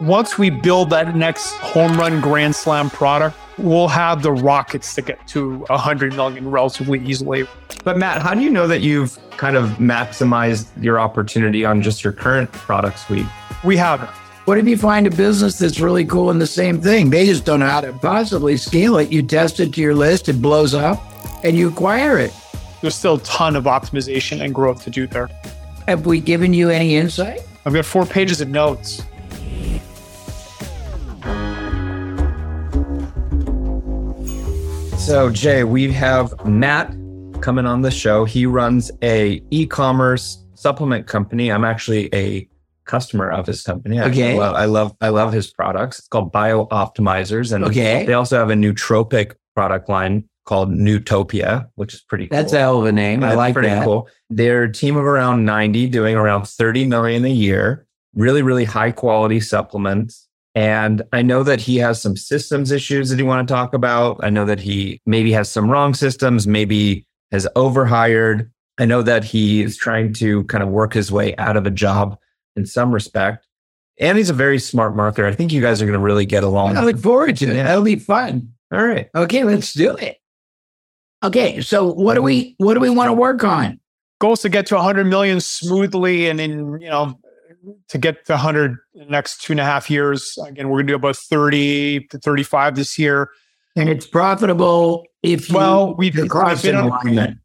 Once we build that next home run grand slam product, we'll have the rockets to get to 100 million relatively easily. But Matt, how do you know that you've kind of maximized your opportunity on just your current product suite? We haven't. What if you find a business that's really cool in the same thing? They just don't know how to possibly scale it. You test it to your list, it blows up, and you acquire it. There's still a ton of optimization and growth to do there. Have we given you any insight? I've got four pages of notes. So Jay, we have Matt coming on the show. He runs a e-commerce supplement company. I'm actually a customer of his company. I Okay. love, I love I love his products. It's called BIOptimizers, and Okay. they also have a nootropic product line called Nootopia, which is pretty. Cool. That's a hell of a name. I That's like pretty that. cool. They're a team of around 90 doing around 30 million a year, really, really high quality supplements. And I know that he has some systems issues that he want to talk about. I know that he maybe has some wrong systems, maybe has overhired. I know that he is trying to kind of work his way out of a job in some respect. And he's a very smart marketer. I think you guys are going to really get along. I look forward to it. That'll be fun. All right. Okay, let's do it. Okay, so what do we what do we want to work on? Goals to get to 100 million smoothly and in, you know, to get to 100 in the next two and a half years. Again, we're going to do about 30 to 35 this year. And it's profitable if you Well, we've- we've been on- alignment.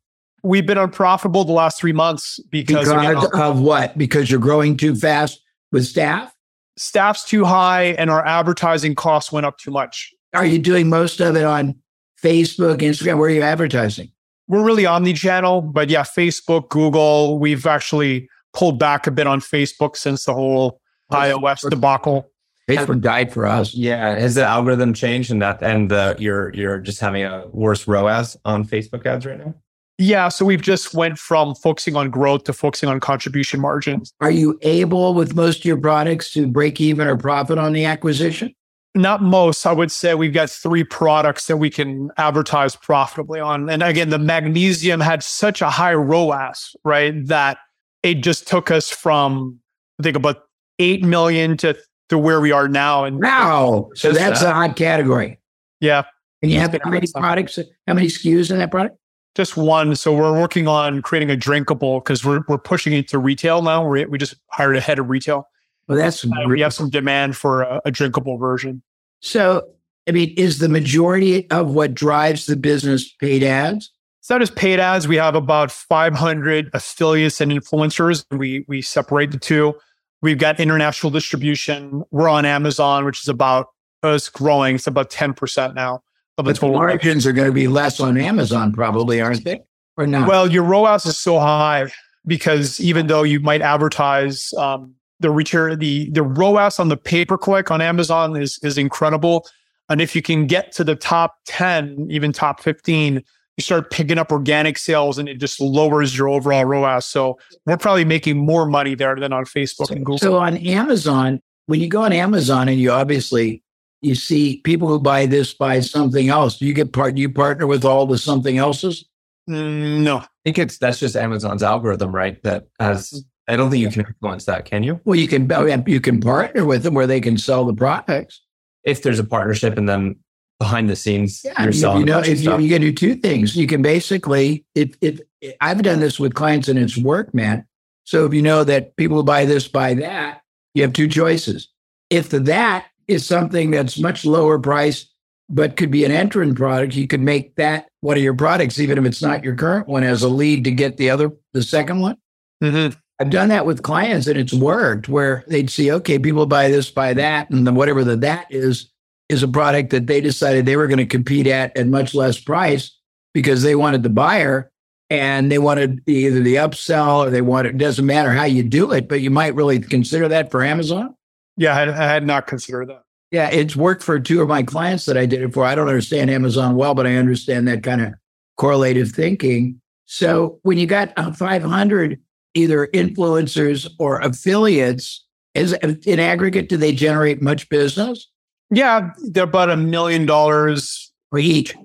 We've been unprofitable the last three months because, Because again, of what? Because you're growing too fast with staff? staff's too high and our advertising costs went up too much. Are you doing most of it on Facebook, Instagram? Where are you advertising? We're really omni-channel, but yeah, Facebook, Google, we've actually pulled back a bit on Facebook since the whole iOS debacle. Facebook died for us. Yeah. Has the algorithm changed and that and the you're you're just having a worse ROAS on Facebook ads right now? Yeah, so we've just went from focusing on growth to focusing on contribution margins. Are you able with most of your products to break even or profit on the acquisition? Not most, I would say we've got three products that we can advertise profitably on. And again, the magnesium had such a high ROAS, right? That it just took us from I think about eight million to to where we are now. And Wow. So that's that. a hot category. yeah, And you have how many products? How many SKUs in that product? just one. So we're working on creating a drinkable because we're we're pushing it to retail now. We we just hired a head of retail. Well, that's Uh, we have some demand for a, a drinkable version. so. I mean, is the majority of what drives the business paid ads? Not just paid ads. We have about 500 affiliates and influencers. We we separate the two. We've got international distribution. We're on Amazon, which is about us growing. It's about 10% now of the But the margins are going to be less on Amazon, probably, aren't they? Or not? Well, your ROAS is so high because even though you might advertise um, the return, the the ROAS on the pay per click on Amazon is is incredible. And if you can get to the top ten, even top fifteen, you start picking up organic sales, and it just lowers your overall ROAS. So we're probably making more money there than on Facebook and Google. So on Amazon, when you go on Amazon and you obviously you see people who buy this buy something else, do you get part? Do you partner with all the something else's? Mm, no, I think it's that's just Amazon's algorithm, right? That has I don't think you can influence that, can you? Well, you can you can partner with them where they can sell the products. If there's a partnership and then behind the scenes Yeah, you're you, you know, if you, you can do two things, you can basically if if I've done this with clients and it's work, man. So if you know that people buy this buy that, you have two choices. If the that is something that's much lower price but could be an entrant product, you could make that one of your products, even if it's not your current one, as a lead to get the other the second one. Mhm. I've done that with clients and it's worked where they'd see, okay, people buy this, buy that, and then whatever the that is, is a product that they decided they were going to compete at at much less price because they wanted the buyer and they wanted either the upsell or they wanted, it doesn't matter how you do it, but you might really consider that for Amazon. yeah, I had, I had not considered that. Yeah, it's worked for two of my clients that I did it for. I don't understand Amazon well, but I understand that kind of correlative thinking. So when you got uh, 500 either influencers or affiliates, is in aggregate, do they generate much business Yeah, they're about a million dollars for each?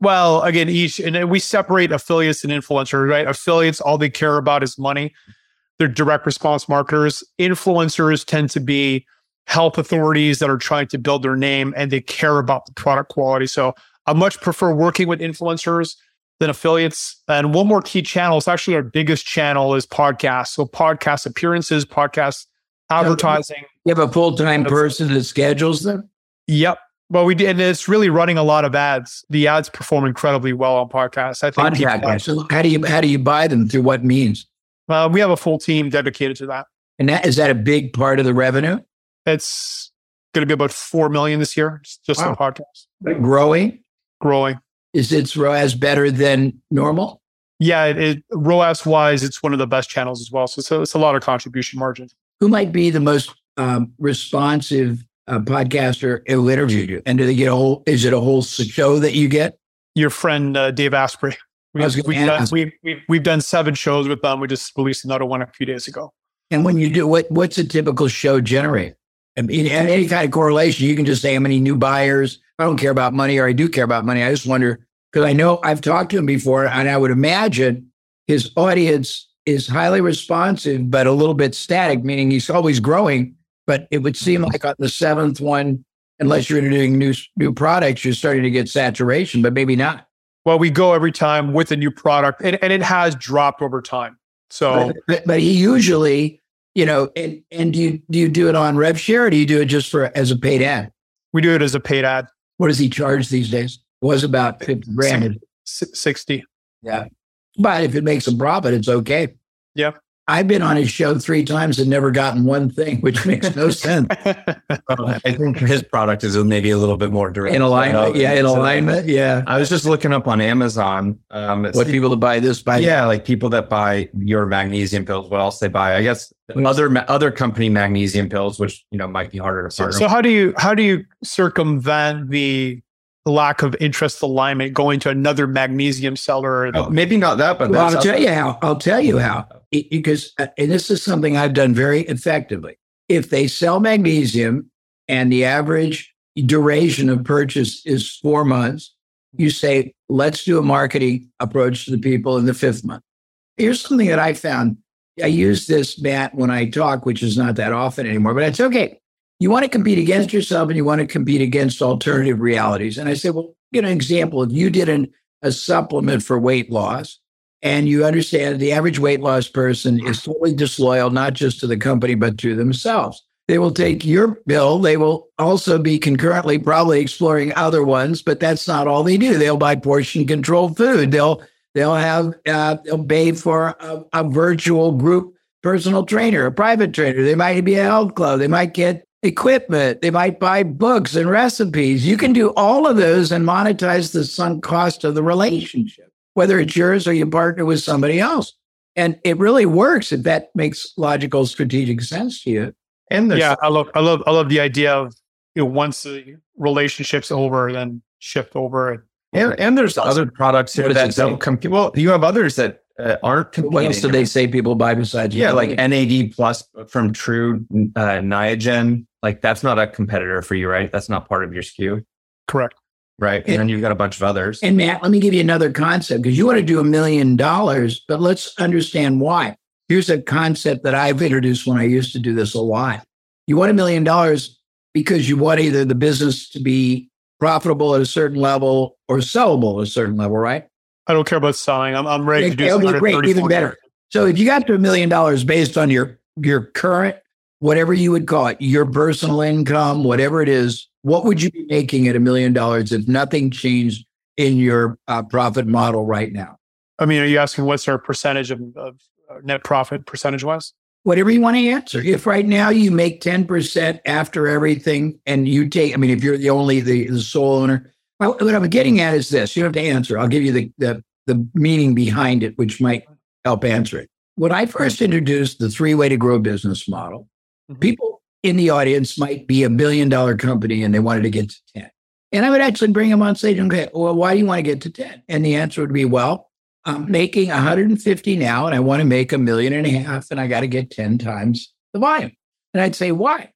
Well, again, each and we separate affiliates and influencers, right? Affiliates, all they care about is money. They're direct response marketers. Influencers tend to be health authorities that are trying to build their name and they care about the product quality. So I much prefer working with influencers than affiliates. And one more key channel, it's actually our biggest channel is podcasts. So podcast appearances, podcast advertising. You have a full time person that schedules them? Yep. Well, we did, and it's really running a lot of ads. The ads perform incredibly well on podcasts. I think. Podcast. So how do you how do you buy them? Through what means? Uh, we have a full team dedicated to that. And that is that a big part of the revenue? It's going to be about four million this year, just wow. on podcasts. Growing, growing. Is its ROAS better than normal? Yeah, it, it ROAS wise, it's one of the best channels as well. So it's a, it's a lot of contribution margin. Who might be the most um, responsive uh, podcaster who interviewed you? And do they get a whole? Is it a whole show that you get? Your friend uh, Dave Asprey. We, have done, we, we, we've done seven shows with them. We just released another one a few days ago. And when you do, what what's a typical show generate? I mean, any kind of correlation, you can just say how many new buyers. I don't care about money, or I do care about money. I just wonder because I know I've talked to him before, and I would imagine his audience is highly responsive, but a little bit static, meaning he's always growing. But it would seem like on the seventh one, unless you're introducing new new products, you're starting to get saturation, but maybe not. Well, we go every time with a new product, and, and it has dropped over time. So, but, but he usually, you know, and and do you do you do it on rev share, or do you do it just for as a paid ad? We do it as a paid ad. What does he charge these days? It was about 50 grand. 60. Yeah. But if it makes a profit, it's okay. Yeah. I've been on his show three times and never gotten one thing, which makes no sense. I think his product is maybe a little bit more direct. In alignment, yeah, in alignment, yeah. I was just looking up on Amazon. Um, what people that buy this by? Yeah, like people that buy your magnesium pills. What else they buy? I guess other other company magnesium pills, which you know might be harder to partner. So, so how do you how do you circumvent the lack of interest alignment going to another magnesium seller. Oh, maybe not that, but well, I'll tell you how. I'll tell you how. Because uh, and this is something I've done very effectively. If they sell magnesium and the average duration of purchase is four months, you say, let's do a marketing approach to the people in the fifth month. Here's something that I found. I use this, Matt, when I talk, which is not that often anymore, but it's okay you want to compete against yourself and you want to compete against alternative realities. And I say, well, get an example. If you did an, a supplement for weight loss and you understand the average weight loss person is totally disloyal, not just to the company, but to themselves. They will take your bill. They will also be concurrently probably exploring other ones, but that's not all they do. They'll buy portion controlled food. They'll they'll have uh, they'll pay for a, a virtual group personal trainer, a private trainer. They might be a health club. They might get equipment. They might buy books and recipes. You can do all of those and monetize the sunk cost of the relationship, whether it's yours or you partner with somebody else. And it really works if that makes logical, strategic sense to you. And yeah, I love, I love, I love the idea of you know, once the relationship's over, then shift over. And, and there's other products here that don't compete. Well, you have others that uh, aren't competing. What else do they say people buy besides? Yeah, like NAD plus from Tru uh, Niagen. Like that's not a competitor for you, right? That's not part of your SKU. Correct. Right. And, and then you've got a bunch of others. And Matt, let me give you another concept because you want to do a million dollars, but let's understand why. Here's a concept that I've introduced when I used to do this a lot. You want a million dollars because you want either the business to be profitable at a certain level or sellable at a certain level, right? I don't care about selling. I'm, I'm ready to do okay, great, even better. So if you got to a million dollars based on your your current whatever you would call it, your personal income, whatever it is, what would you be making at a million dollars if nothing changed in your uh, profit model right now? I mean, are you asking what's our percentage of, of uh, net profit percentage wise? Whatever you want to answer. If right now you make 10% after everything and you take, I mean, if you're the only, the, the sole owner, well, what I'm getting at is this. You have to answer. I'll give you the, the, the meaning behind it, which might help answer it. When I first introduced the three way to grow business model, mm-hmm. people in the audience might be a billion dollar company and they wanted to get to 10. And I would actually bring them on stage and okay, well, why do you want to get to 10? And the answer would be, well, I'm making 150 now and I want to make a million and a half and I got to get 10 times the volume. And I'd say, why?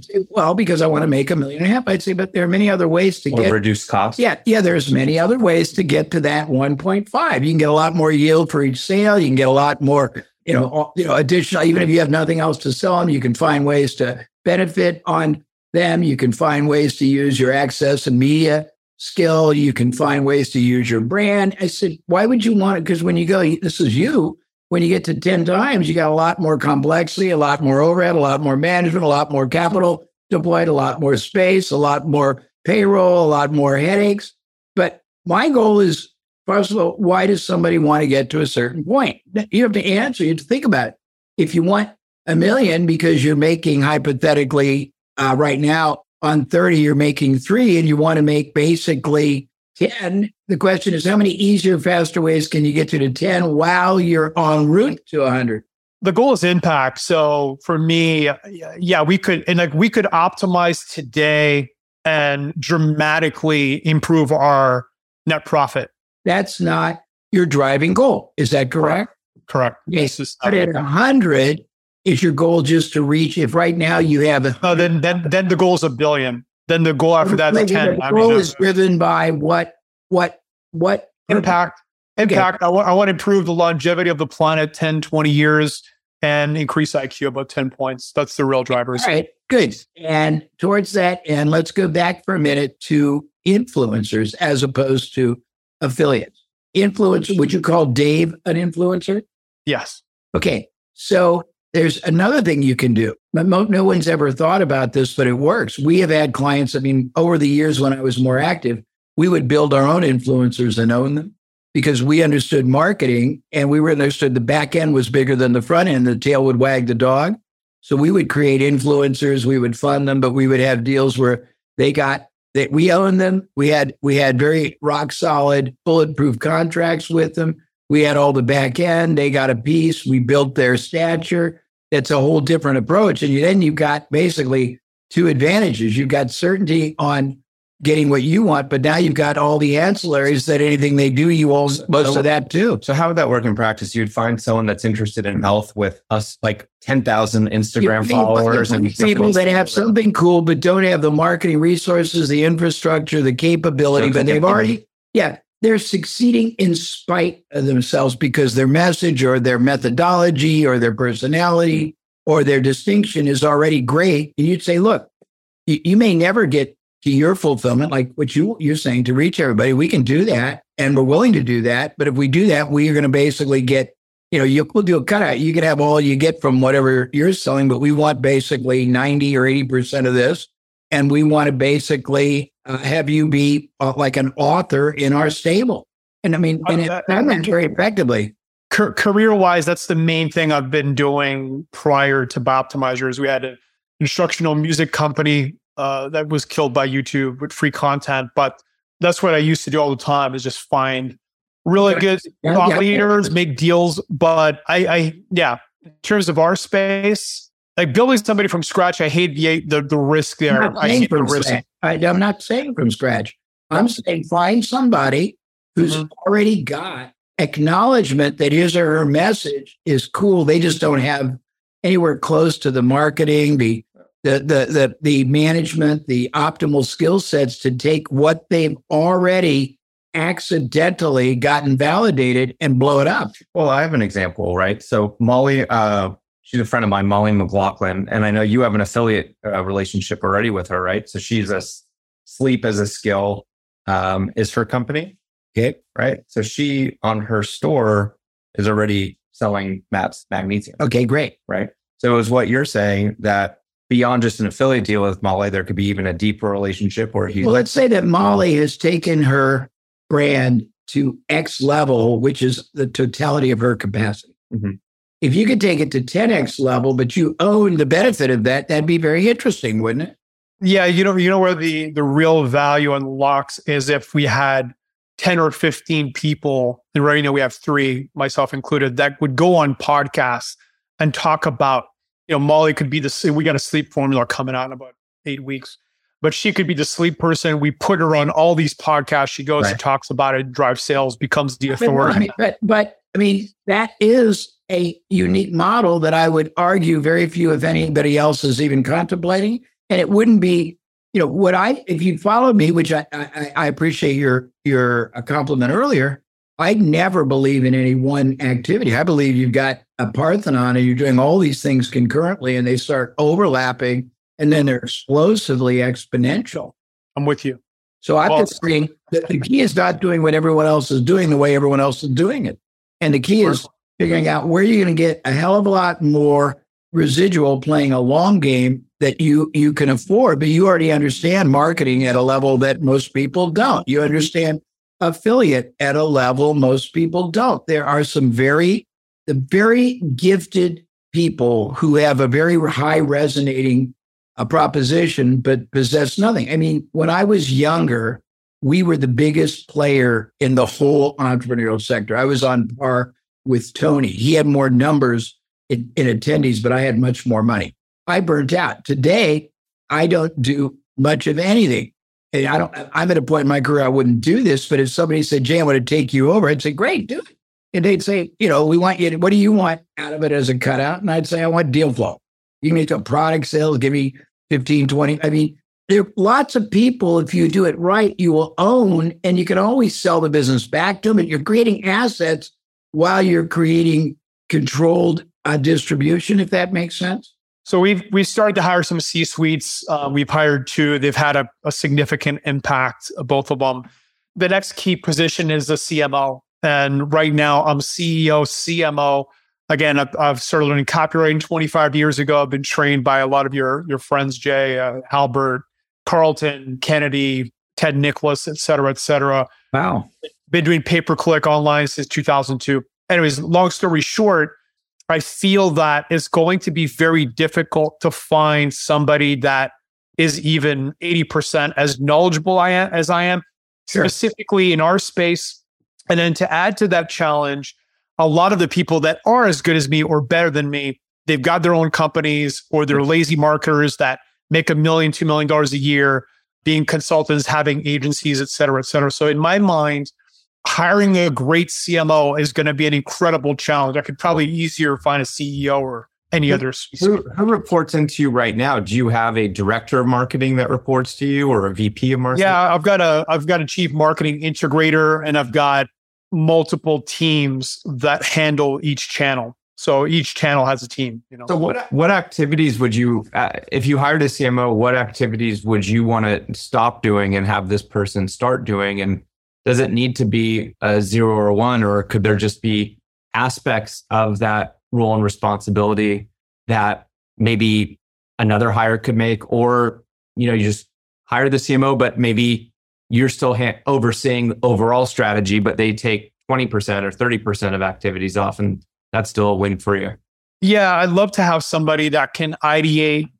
Say, well, because I want to make a million and a half. I'd say, but there are many other ways to or get reduce costs. Yeah, yeah. There's many other ways to get to that 1.5. You can get a lot more yield for each sale. You can get a lot more, you know, you know, additional. Even if you have nothing else to sell them, you can find ways to benefit on them. You can find ways to use your access and media skill. You can find ways to use your brand. I said, why would you want it? Because when you go, this is you. When you get to 10 times, you got a lot more complexity, a lot more overhead, a lot more management, a lot more capital deployed, a lot more space, a lot more payroll, a lot more headaches. But my goal is, first of all, why does somebody want to get to a certain point? You have to answer, you have to think about it. If you want a million because you're making hypothetically uh, right now on 30, you're making three and you want to make basically 10. The question is, how many easier, faster ways can you get to the 10 while you're en route to 100? The goal is impact. So for me, yeah, we could, and like we could optimize today and dramatically improve our net profit. That's not your driving goal. Is that correct? Correct. Yes. Yes. But at 100, is your goal just to reach? If right now you have a no, then then then the goal is a billion. Then the goal after that is ten. The goal I mean, is driven by what what what impact impact. Okay. I want I want to improve the longevity of the planet 10, 20 years and increase IQ about 10 points. That's the real drivers. All right, good. And towards that, and let's go back for a minute to influencers as opposed to affiliates. Influencer, would you call Dave an influencer? Yes. Okay. So there's another thing you can do. No one's ever thought about this, but it works. We have had clients, I mean, over the years when I was more active, we would build our own influencers and own them because we understood marketing and we understood the back end was bigger than the front end. The tail would wag the dog. So we would create influencers, we would fund them, but we would have deals where they got that we owned them. We had we had very rock solid, bulletproof contracts with them. We had all the back end. They got a piece. We built their stature. That's a whole different approach. And then you've got basically two advantages. You've got certainty on getting what you want, but now you've got all the ancillaries that anything they do, you own most so, of that too. So how would that work in practice? You'd find someone that's interested in health with us, like 10,000 Instagram followers and people that have something cool, but don't have the marketing resources, the infrastructure, the capability, but they've already, yeah, they're succeeding in spite of themselves because their message or their methodology or their personality or their distinction is already great. And you'd say, look, you, you may never get to your fulfillment, like what you, you're saying to reach everybody. We can do that and we're willing to do that. But if we do that, we are going to basically get, you know, you, we'll do a cutout. You can have all you get from whatever you're selling, but we want basically 90 or 80% of this. And we want to basically uh, have you be uh, like an author in our stable. And I mean, and it done that very effectively. Career wise, that's the main thing I've been doing prior to BIOptimizers. We had an instructional music company uh, that was killed by YouTube with free content, but that's what I used to do all the time is just find really good yeah, thought yeah, leaders, yeah. make deals. But I, I, yeah, in terms of our space, like building somebody from scratch, I hate the the, the risk there. I'm not I hate the risk. I, am not saying from scratch. I'm saying find somebody who's mm-hmm. already got acknowledgement that his or her message is cool. They just don't have anywhere close to the marketing, the the the the, the management, the optimal skill sets to take what they've already accidentally gotten validated and blow it up. Well, I have an example, right? So Molly uh, she's a friend of mine, Molly McGlocklin, and I know you have an affiliate uh, relationship already with her, right? So she's a sleep as a skill um, is her company, okay, right? So she on her store is already selling MAPS magnesium. Okay, great, right? So is what you're saying that beyond just an affiliate deal with Molly, there could be even a deeper relationship where he. Well, let's say that Molly has taken her brand to X level, which is the totality of her capacity. Mm-hmm. If you could take it to 10x level, but you own the benefit of that, that'd be very interesting, wouldn't it? Yeah, you know, you know where the the real value unlocks is if we had 10 or 15 people, and right now we have three, myself included, that would go on podcasts and talk about, you know, Molly could be the we got a sleep formula coming out in about eight weeks. But she could be the sleep person. We put her on all these podcasts. She goes, right. she talks about it, drives sales, becomes the authority. But, but, but I mean, that is a unique model that I would argue very few, if anybody else, is even contemplating. And it wouldn't be, you know, what I, if you followed me, which I, I, I appreciate your your uh, compliment earlier, I never believe in any one activity. I believe you've got a Parthenon and you're doing all these things concurrently and they start overlapping and then they're explosively exponential. I'm with you. So I'm well, just saying that the key is not doing what everyone else is doing the way everyone else is doing it. And the key is figuring out where you're going to get a hell of a lot more residual playing a long game that you you can afford, but you already understand marketing at a level that most people don't. You understand affiliate at a level most people don't. There are some very the very gifted people who have a very high resonating uh, proposition, but possess nothing. I mean, when I was younger, we were the biggest player in the whole entrepreneurial sector. I was on par with Tony. He had more numbers in, in attendees, but I had much more money. I burnt out. Today, I don't do much of anything. And I don't, I'm at a point in my career I wouldn't do this, but if somebody said, Jay, I want to take you over, I'd say, great, do it. And they'd say, you know, we want you to, what do you want out of it as a cutout? And I'd say, I want deal flow. You can a product sales, give me 15, 20. I mean, there are lots of people, if you do it right, you will own and you can always sell the business back to them. And you're creating assets while you're creating controlled uh, distribution, if that makes sense. So we've we started to hire some C suites. Uh, we've hired two. They've had a, a significant impact, both of them. The next key position is the CMO. And right now, I'm CEO, CMO. Again, I've, I've, started learning copywriting 25 years ago. I've been trained by a lot of your your friends, Jay, uh, Halbert, Carlton, Kennedy, Ted Nicholas, et cetera, et cetera. Wow. Been doing pay per click online since 2002. Anyways, long story short, I feel that it's going to be very difficult to find somebody that is even 80% as knowledgeable I am, as I am, sure. specifically in our space. And then to add to that challenge, a lot of the people that are as good as me or better than me, they've got their own companies or they're mm-hmm. lazy marketers that make a million, two million dollars a year, being consultants, having agencies, et cetera, et cetera. So in my mind, hiring a great CMO is going to be an incredible challenge. I could probably easier find a CEO or any other. Who, who, reports into you right now? Do you have a director of marketing that reports to you or a VP of marketing? Yeah, I've got a I've got a chief marketing integrator and I've got multiple teams that handle each channel. So each channel has a team. You know. So what what activities would you, uh, if you hired a CMO, what activities would you want to stop doing and have this person start doing? And does it need to be a zero or a one, or could there just be aspects of that role and responsibility that maybe another hire could make, or you know, you just hire the CMO, but maybe you're still ha- overseeing the overall strategy, but they take 20% or 30% of activities off and that's still a win for you. Yeah, I'd love to have somebody that can ideate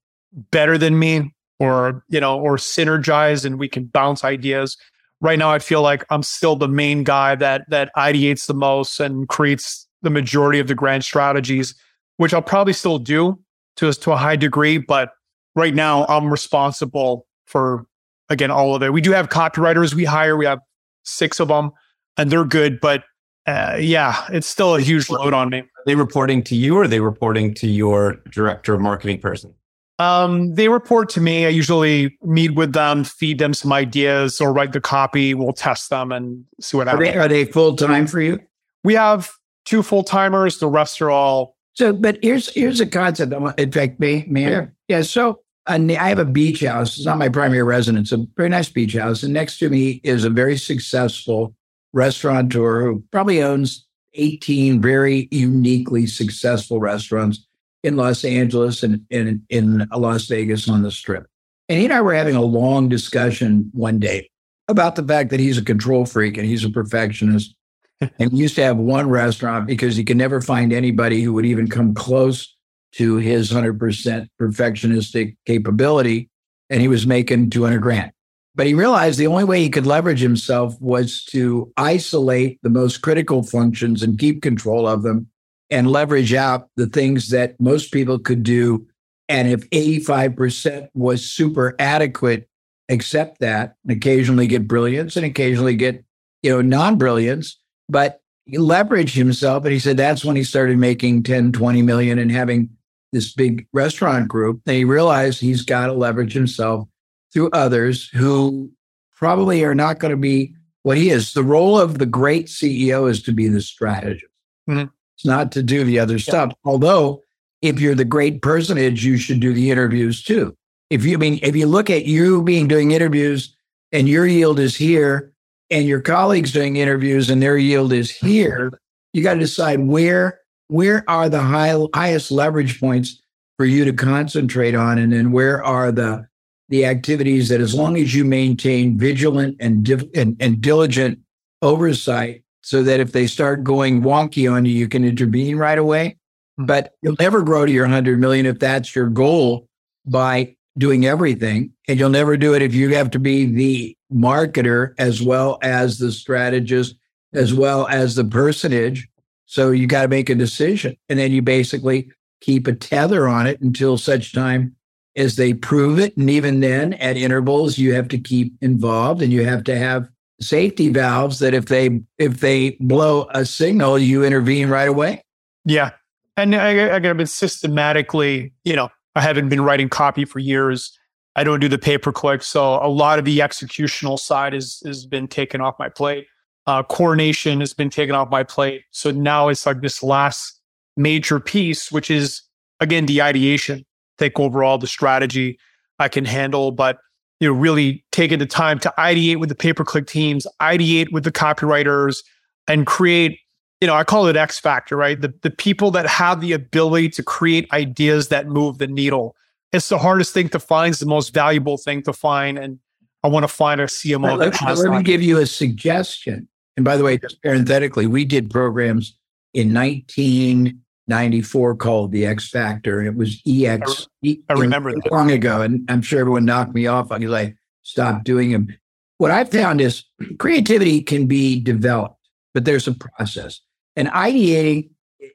better than me or, you know, or synergize and we can bounce ideas. Right now I feel like I'm still the main guy that that ideates the most and creates the majority of the grand strategies, which I'll probably still do to to a high degree, but right now I'm responsible for again all of it. We do have copywriters we hire, we have 6 of them and they're good, but uh, yeah, it's still a huge load on me. Are they reporting to you or are they reporting to your director of marketing person? Um, they report to me. I usually meet with them, feed them some ideas, or write the copy. We'll test them and see what happens. Are they, they full time for you? We have two full timers. The rest are all. So, but here's here's a concept. In fact, me, man, yeah. yeah. So I have a beach house. It's not my primary residence. A very nice beach house, and next to me is a very successful restaurateur who probably owns 18 very uniquely successful restaurants in Los Angeles and in, in Las Vegas on the strip. And he and I were having a long discussion one day about the fact that he's a control freak and he's a perfectionist. and he used to have one restaurant because he could never find anybody who would even come close to his 100% perfectionistic capability. And he was making 200 grand. But he realized the only way he could leverage himself was to isolate the most critical functions and keep control of them and leverage out the things that most people could do. And if 85% was super adequate, accept that and occasionally get brilliance and occasionally get, you know, non-brilliance, but he leveraged himself. And he said that's when he started making 10, 20 million and having this big restaurant group. And he realized he's got to leverage himself through others who probably are not going to be what he is. The role of the great CEO is to be the strategist. Mm-hmm. It's not to do the other yeah. stuff. Although, if you're the great personage, you should do the interviews too. If you I mean if you look at you being doing interviews and your yield is here, and your colleagues doing interviews and their yield is here, you got to decide where where are the high, highest leverage points for you to concentrate on, and then where are the the activities that, as long as you maintain vigilant and, and, and diligent oversight, so that if they start going wonky on you, you can intervene right away. Hmm. But you'll never grow to your 100 million if that's your goal by doing everything. And you'll never do it if you have to be the marketer as well as the strategist, as well as the personage. So you got to make a decision. And then you basically keep a tether on it until such time as they prove it. And even then, at intervals, you have to keep involved and you have to have safety valves that if they if they blow a signal, you intervene right away. Yeah. And I, I got been systematically, you know, I haven't been writing copy for years. I don't do the pay per click, so a lot of the executional side is has been taken off my plate. Uh, coordination has been taken off my plate. So now it's like this last major piece, which is again the ideation. Think overall the strategy I can handle, but you know, really taking the time to ideate with the pay per click teams, ideate with the copywriters, and create you know, I call it X factor, right? The the people that have the ability to create ideas that move the needle. It's the hardest thing to find. It's the most valuable thing to find, and I want to find a CMO. Let, let, let me give you a suggestion. And by the way, just parenthetically, we did programs in 1994 called the X Factor, it was EX. I, I remember that long ago, and I'm sure everyone knocked me off because I stopped doing them. What I've found is creativity can be developed, but there's a process. And ideating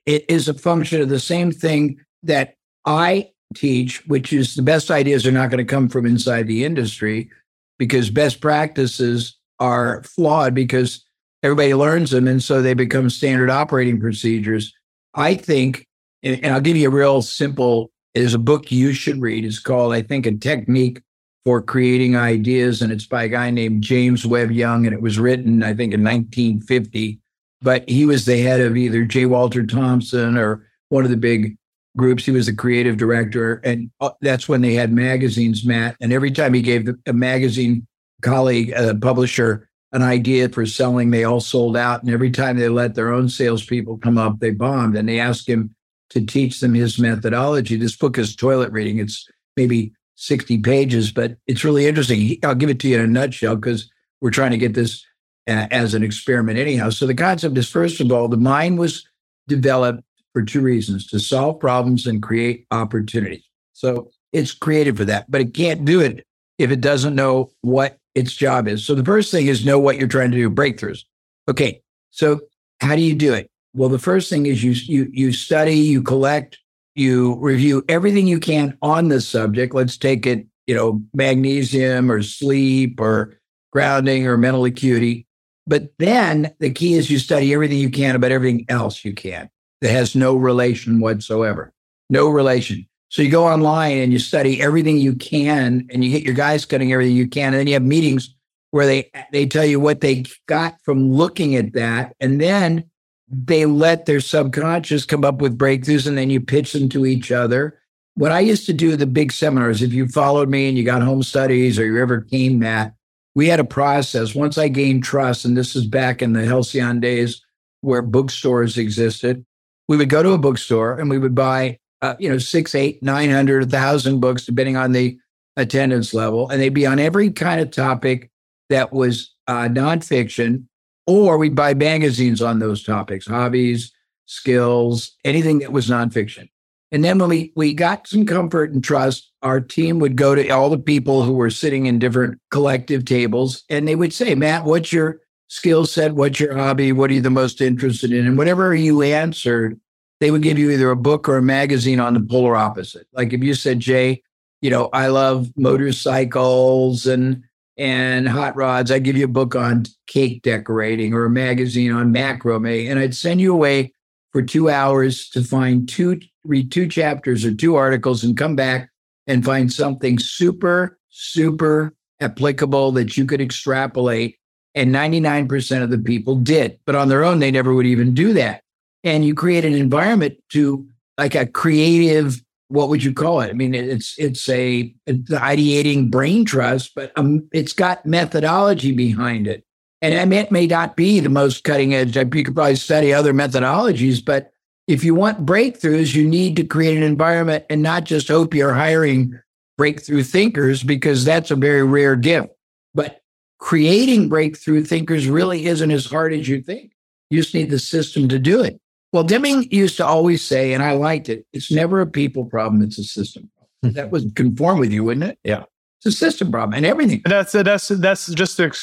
it is a function of the same thing that I teach, which is the best ideas are not going to come from inside the industry because best practices are flawed because everybody learns them and so they become standard operating procedures. I think, and I'll give you a real simple, there's a book you should read. It's called, I think, A Technique for Creating Ideas, and it's by a guy named James Webb Young, and it was written, I think, in 1950 but he was the head of either J. Walter Thompson or one of the big groups. He was the creative director. And uh, that's when they had magazines, Matt. And every time he gave a magazine colleague, a publisher, an idea for selling, they all sold out. And every time they let their own salespeople come up, they bombed. And they asked him to teach them his methodology. This book is toilet reading. It's maybe 60 pages, but it's really interesting. I'll give it to you in a nutshell because we're trying to get this as an experiment, anyhow. So the concept is first of all, the mind was developed for two reasons to solve problems and create opportunities. So it's created for that, but it can't do it if it doesn't know what its job is. So the first thing is know what you're trying to do, breakthroughs. Okay. So how do you do it? Well, the first thing is you you you study, you collect, you review everything you can on this subject. Let's take it, you know, magnesium or sleep or grounding or mental acuity. But then the key is you study everything you can about everything else you can that has no relation whatsoever. No relation. So you go online and you study everything you can and you get your guys cutting everything you can. And then you have meetings where they they tell you what they got from looking at that. And then they let their subconscious come up with breakthroughs and then you pitch them to each other. What I used to do the big seminars, if you followed me and you got home studies or you ever came, Matt, we had a process. Once I gained trust, and this is back in the Halcyon days where bookstores existed, we would go to a bookstore and we would buy, uh, you know, six, eight, nine hundred, thousand books, depending on the attendance level, and they'd be on every kind of topic that was uh, nonfiction, or we'd buy magazines on those topics, hobbies, skills, anything that was nonfiction. And then when we, we got some comfort and trust, our team would go to all the people who were sitting in different collective tables and they would say, Matt, what's your skill set? What's your hobby? What are you the most interested in? And whatever you answered, they would give you either a book or a magazine on the polar opposite. Like if you said, Jay, you know, I love motorcycles and and hot rods, I'd give you a book on cake decorating or a magazine on macrame. And I'd send you away for two hours to find two read two chapters or two articles and come back and find something super, super applicable that you could extrapolate. And 99% of the people did, but on their own, they never would even do that. And you create an environment to like a creative what would you call it? I mean, it's it's a it's ideating brain trust, but um, it's got methodology behind it. And I mean, it may not be the most cutting edge. You could probably study other methodologies, but if you want breakthroughs, you need to create an environment and not just hope you're hiring breakthrough thinkers because that's a very rare gift. But creating breakthrough thinkers really isn't as hard as you think. You just need the system to do it. Well, Deming used to always say, and I liked it, it's never a people problem, it's a system problem. that would conform with you, wouldn't it? Yeah. It's a system problem and everything. And that's that's that's just to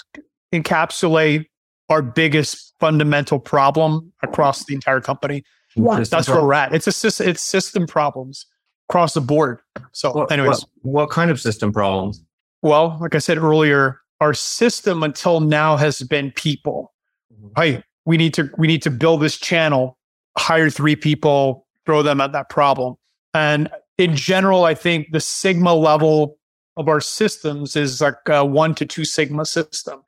encapsulate our biggest fundamental problem across the entire company. What? That's where we're at. It's a sys- it's system problems across the board. So, What, anyways, what, what kind of system problems? well, like I said earlier, our system until now has been people. Mm-hmm. Hey, we need to we need to build this channel, hire three people, throw them at that problem. And in general, I think the sigma level of our systems is like a one to two sigma system.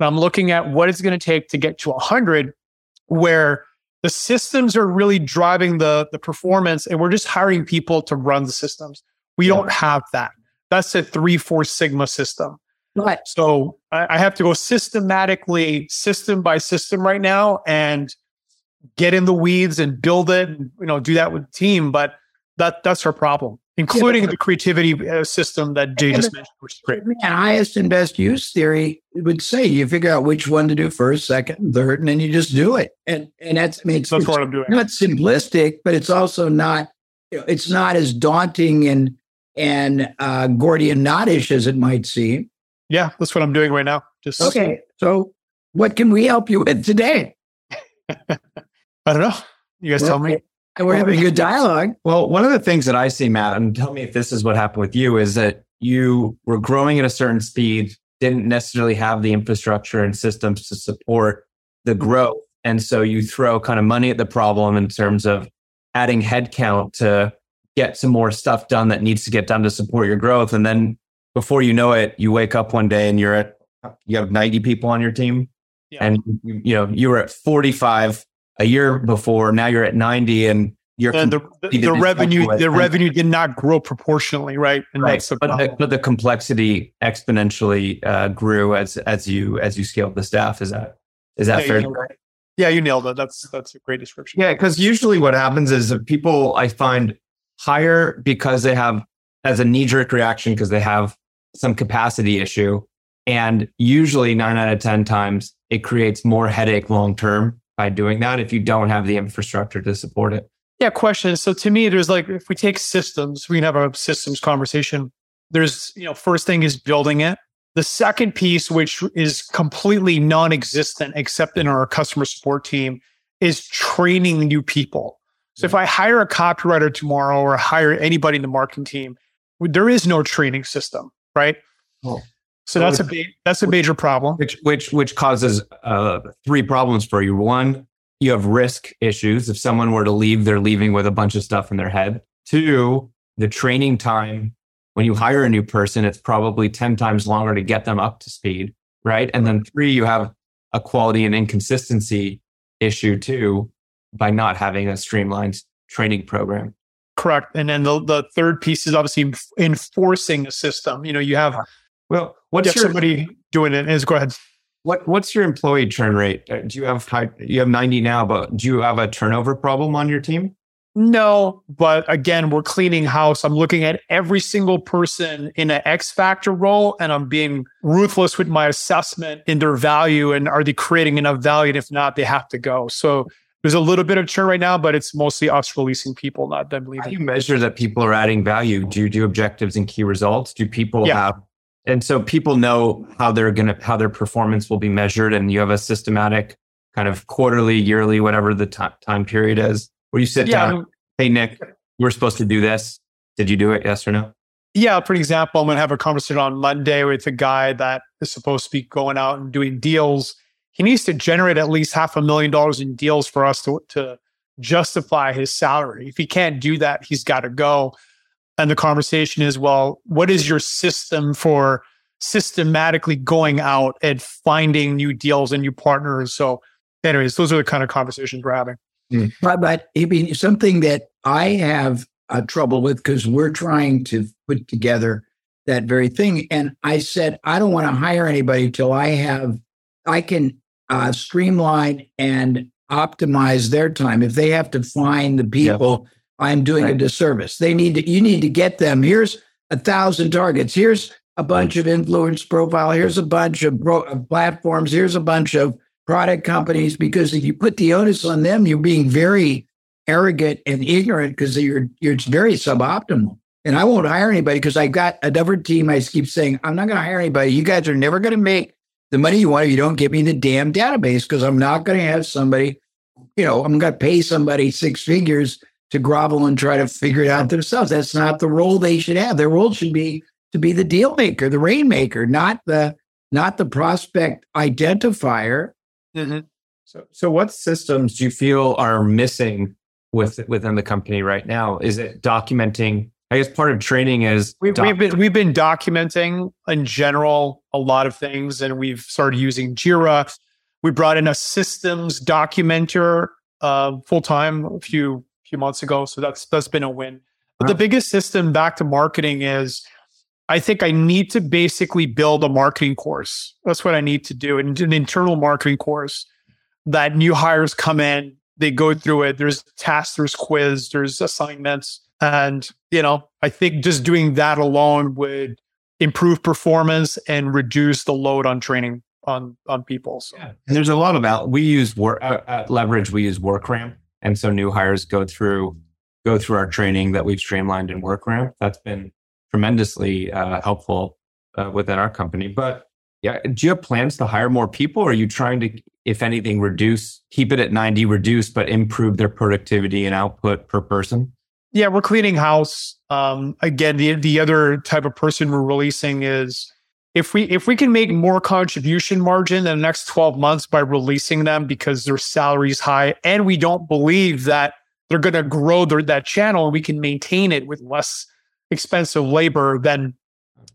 And I'm looking at what it's going to take to get to 100, where the systems are really driving the, the performance, and we're just hiring people to run the systems. We Yeah. don't have that. That's a three, four sigma system. But So I, I have to go systematically, system by system right now, and get in the weeds and build it. And, you know, do that with the team. But that that's our problem, including the creativity uh, system that Jay just mentioned, which is great. man, highest and best use theory would say you figure out which one to do first, second, third, and then you just do it. And and that's I mean, it's, that's it's what I'm doing. not simplistic, but it's also not you know, it's not as daunting and and uh, Gordian knottish as it might seem. Yeah, that's what I'm doing right now. Just Okay, so what can we help you with today? I don't know. You guys tell me. And we're having a good dialogue. Well, one of the things that I see, Matt, and tell me if this is what happened with you, is that you were growing at a certain speed, didn't necessarily have the infrastructure and systems to support the mm-hmm. growth. And so you throw kind of money at the problem in terms of adding headcount to get some more stuff done that needs to get done to support your growth. And then before you know it, you wake up one day and you're at, you have 90 people on your team. Yeah. And you, you know, you were at 45 a year before. Now you're at 90 and you're And the, the, the revenue the revenue did not grow proportionally, right? And right. that's the but, the, but the complexity exponentially uh, grew as as you as you scaled the staff. Is that is that Yeah, fair? you. Yeah, you nailed it. That's that's a great description. Yeah, because usually what happens is people I find hire because they have as a knee jerk reaction because they have some capacity issue, and usually nine out of ten times it creates more headache long term by doing that if you don't have the infrastructure to support it. Yeah, question. So to me, there's like if we take systems, we can have a systems conversation. There's, you know, first thing is building it. The second piece, which is completely non-existent except in our customer support team, is training new people. So if mm-hmm. I hire a copywriter tomorrow or hire anybody in the marketing team, there is no training system, right? Oh. So that's a big that's a major problem. which which which causes uh, three problems for you. One, you have risk issues. If someone were to leave, they're leaving with a bunch of stuff in their head. Two, the training time when you hire a new person, it's probably ten times longer to get them up to speed, right? And then three, you have a quality and inconsistency issue too by not having a streamlined training program. Correct. And then the, the third piece is obviously enforcing a system. You know, you have, Well, what's your somebody doing it. Is go ahead. what what's your employee churn rate? Uh, Do you have high, you have ninety now, but do you have a turnover problem on your team? No, but again, we're cleaning house. I'm looking at every single person in an X factor role and I'm being ruthless with my assessment in their value and are they creating enough value? And if not, they have to go. So there's a little bit of churn right now, but it's mostly us releasing people, not them leaving. How do you measure that people are adding value? Do you do objectives and key results? Do people Yeah. have and so people know how they're gonna how their performance will be measured and you have a systematic kind of quarterly, yearly, whatever the ti- time period is, where you sit yeah, down, mean, hey Nick, we're supposed to do this. Did you do it? Yes or no? Yeah, for example, I'm going to have a conversation on Monday with a guy that is supposed to be going out and doing deals. He needs to generate at least half a million dollars in deals for us to, to justify his salary. If he can't do that, he's got to go. And the conversation is, well, what is your system for systematically going out and finding new deals and new partners? So, anyways, those are the kind of conversations we're having. But, but I mean, something that I have uh, trouble with because we're trying to put together that very thing. And I said, I don't want to hire anybody till I have, I can uh, streamline and optimize their time. If they have to find the people, yep. I'm doing right. a disservice. They need to, you need to get them. Here's a thousand targets. Here's a bunch of influence profile. Here's a bunch of, bro- of platforms. Here's a bunch of product companies. Because if you put the onus on them, you're being very arrogant and ignorant because you're you're very suboptimal. And I won't hire anybody because I got a different team. I keep saying I'm not going to hire anybody. You guys are never going to make the money you want if you don't give me the damn database because I'm not going to have somebody. You know, I'm going to pay somebody six figures to grovel and try to figure it out themselves. That's not the role they should have. Their role should be to be the deal maker, the rainmaker, not the not the prospect identifier. Mm-hmm. So, so what systems do you feel are missing with within the company right now? Is it documenting? I guess part of training is we've, doc- we've been we've been documenting in general a lot of things, and we've started using Jira. We brought in a systems documenter uh, full time a few few months ago, so that's that's been a win. But wow. the biggest system back to marketing is I think I need to basically build a marketing course. That's what I need to do, an, an internal marketing course that new hires come in, they go through it. There's tasks, there's quiz, there's assignments. And, you know, I think just doing that alone would improve performance and reduce the load on training on on people. So. Yeah. And there's a lot about we use work uh, at Leverage, we use WorkRamp. And so new hires go through go through our training that we've streamlined in WorkRamp. That's been tremendously uh, helpful uh, within our company. But yeah, do you have plans to hire more people? Or are you trying to, if anything, reduce, keep it at 90, reduce, but improve their productivity and output per person? Yeah, we're cleaning house. Um, again, the the other type of person we're releasing is if we if we can make more contribution margin in the next 12 months by releasing them because their salary's high and we don't believe that they're going to grow their, that channel and we can maintain it with less expensive labor, then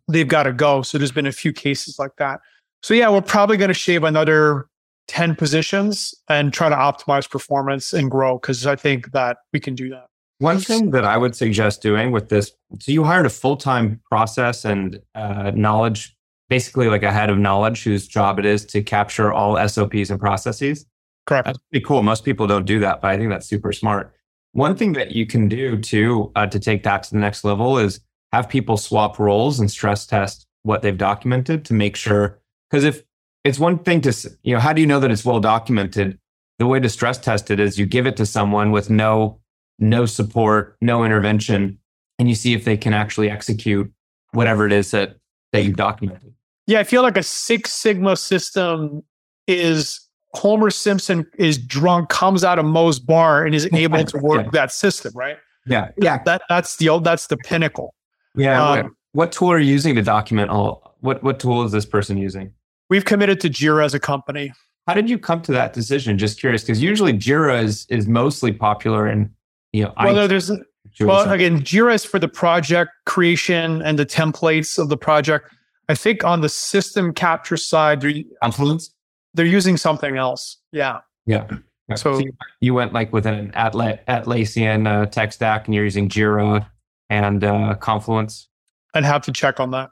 they've got to go. So there's been a few cases like that. So yeah, we're probably going to shave another 10 positions and try to optimize performance and grow because I think that we can do that. One thing that I would suggest doing with this, so you hired a full time process and uh, knowledge, basically like a head of knowledge whose job it is to capture all SOPs and processes. Correct. That's pretty cool. Most people don't do that, but I think that's super smart. One thing that you can do too uh, to take that to the next level is have people swap roles and stress test what they've documented to make sure. Because if it's one thing to, you know, how do you know that it's well documented? The way to stress test it is you give it to someone with no, no support, no intervention, and you see if they can actually execute whatever it is that, that you've documented. Yeah, I feel like a Six Sigma system is Homer Simpson is drunk, comes out of Moe's bar, and is able to work yeah. that system, right? Yeah, yeah. That that's the old that's the pinnacle. Yeah. Um, what, what, tool are you using to document all? What what tool is this person using? We've committed to Jira as a company. How did you come to that decision? Just curious, because usually Jira is is mostly popular in you know. Well, no, there's well again, Jira is for the project creation and the templates of the project. I think on the system capture side, Confluence they're using something else. Yeah. Yeah. So, so you went like with an Atla- Atlassian uh, tech stack and you're using Jira and uh, Confluence. I'd have to check on that.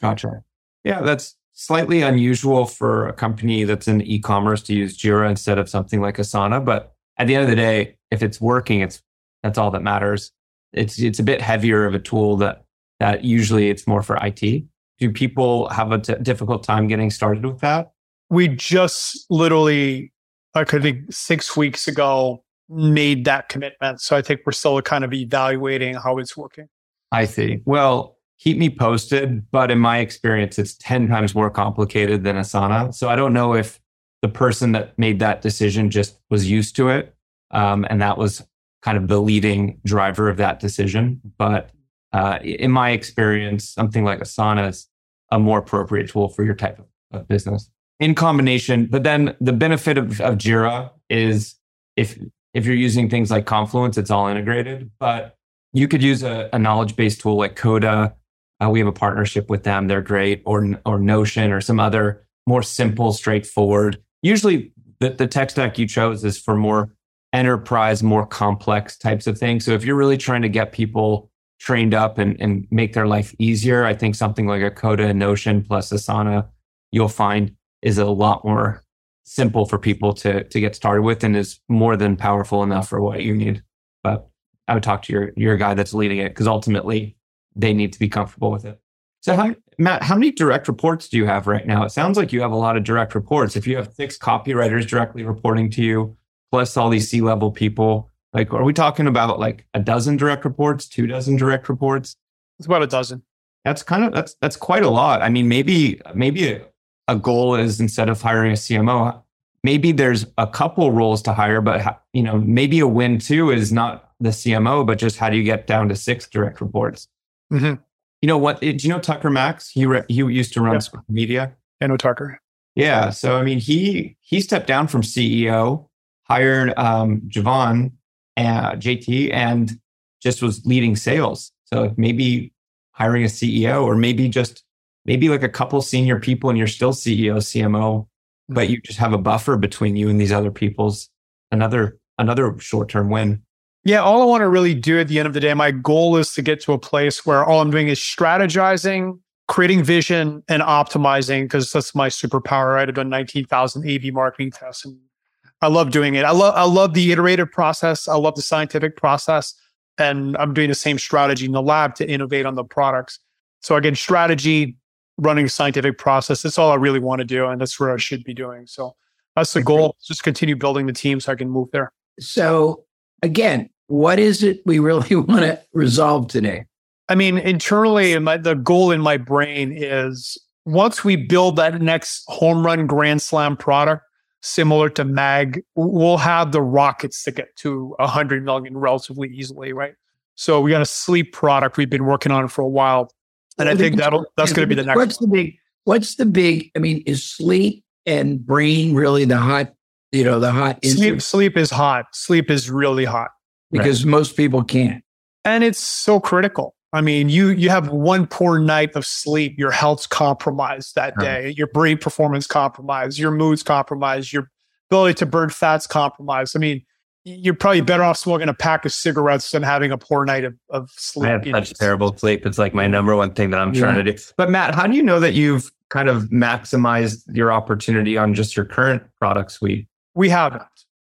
Gotcha. Yeah, that's slightly unusual for a company that's in e-commerce to use Jira instead of something like Asana. But at the end of the day, if it's working, it's that's all that matters. It's it's a bit heavier of a tool that that usually it's more for IT. Do people have a t- difficult time getting started with that? we just literally, I could think six weeks ago, made that commitment. So I think we're still kind of evaluating how it's working. I see. Well, keep me posted. But in my experience, it's 10 times more complicated than Asana. So I don't know if the person that made that decision just was used to it. Um, and that was kind of the leading driver of that decision. But uh, in my experience, something like Asana is a more appropriate tool for your type of, of business in combination. But then the benefit of, of Jira is if if you're using things like Confluence, it's all integrated. But you could use a, a knowledge based tool like Coda. Uh, we have a partnership with them; they're great, or or Notion, or some other more simple, straightforward. Usually, the, the tech stack you chose is for more enterprise, more complex types of things. So if you're really trying to get people trained up and, and make their life easier, I think something like a Coda and Notion plus Asana, you'll find is a lot more simple for people to to get started with and is more than powerful enough for what you need. But I would talk to your your guy that's leading it because ultimately they need to be comfortable with it. So, how, Matt, how many direct reports do you have right now? It sounds like you have a lot of direct reports. If you have six copywriters directly reporting to you, plus all these C level people, like, are we talking about like a dozen direct reports, two dozen direct reports? It's about a dozen. That's kind of that's that's quite a lot. I mean, maybe maybe a, a goal is instead of hiring a CMO, maybe there's a couple roles to hire, but you know, maybe a win too is not the CMO, but just how do you get down to six direct reports? Mm-hmm. You know what? Do you know Tucker Max? He re- he used to run Yeah. media. I know Tucker. Yeah. So I mean, he he stepped down from CEO, hired um, Javon, uh, JT, and just was leading sales. So maybe hiring a CEO, or maybe just maybe like a couple senior people, and you're still CEO, CMO, but you just have a buffer between you and these other people's. Another another short term win. Yeah, all I want to really do at the end of the day, my goal is to get to a place where all I'm doing is strategizing, creating vision, and optimizing because that's my superpower. Right? I've done 19,000 A/B marketing tests, and I love doing it. I love I love the iterative process. I love the scientific process, and I'm doing the same strategy in the lab to innovate on the products. So again, strategy, running a scientific process. That's all I really want to do, and that's where I should be doing. So that's the goal. Just continue building the team so I can move there. So again, what is it we really want to resolve today? I mean, internally, my, the goal in my brain is once we build that next home run grand slam product, similar to Mag, we'll have the rockets to get to 100 million relatively easily, right? So we got a sleep product we've been working on for a while. And I think that'll that's going to be the next What's one. the big? What's the big? I mean, is sleep and brain really the hot? You know, the hot Sleep, issue? sleep is hot. Sleep is really hot. because most people can't. and it's so critical. I mean, you you have one poor night of sleep, your health's compromised that Right. day, your brain performance compromised, your mood's compromised, your ability to burn fat's compromised. I mean, you're probably better off smoking a pack of cigarettes than having a poor night of, of sleep. I have you know. such terrible sleep. It's like my number one thing that I'm Yeah. trying to do. But Matt, how do you know that you've kind of maximized your opportunity on just your current product suite? We haven't.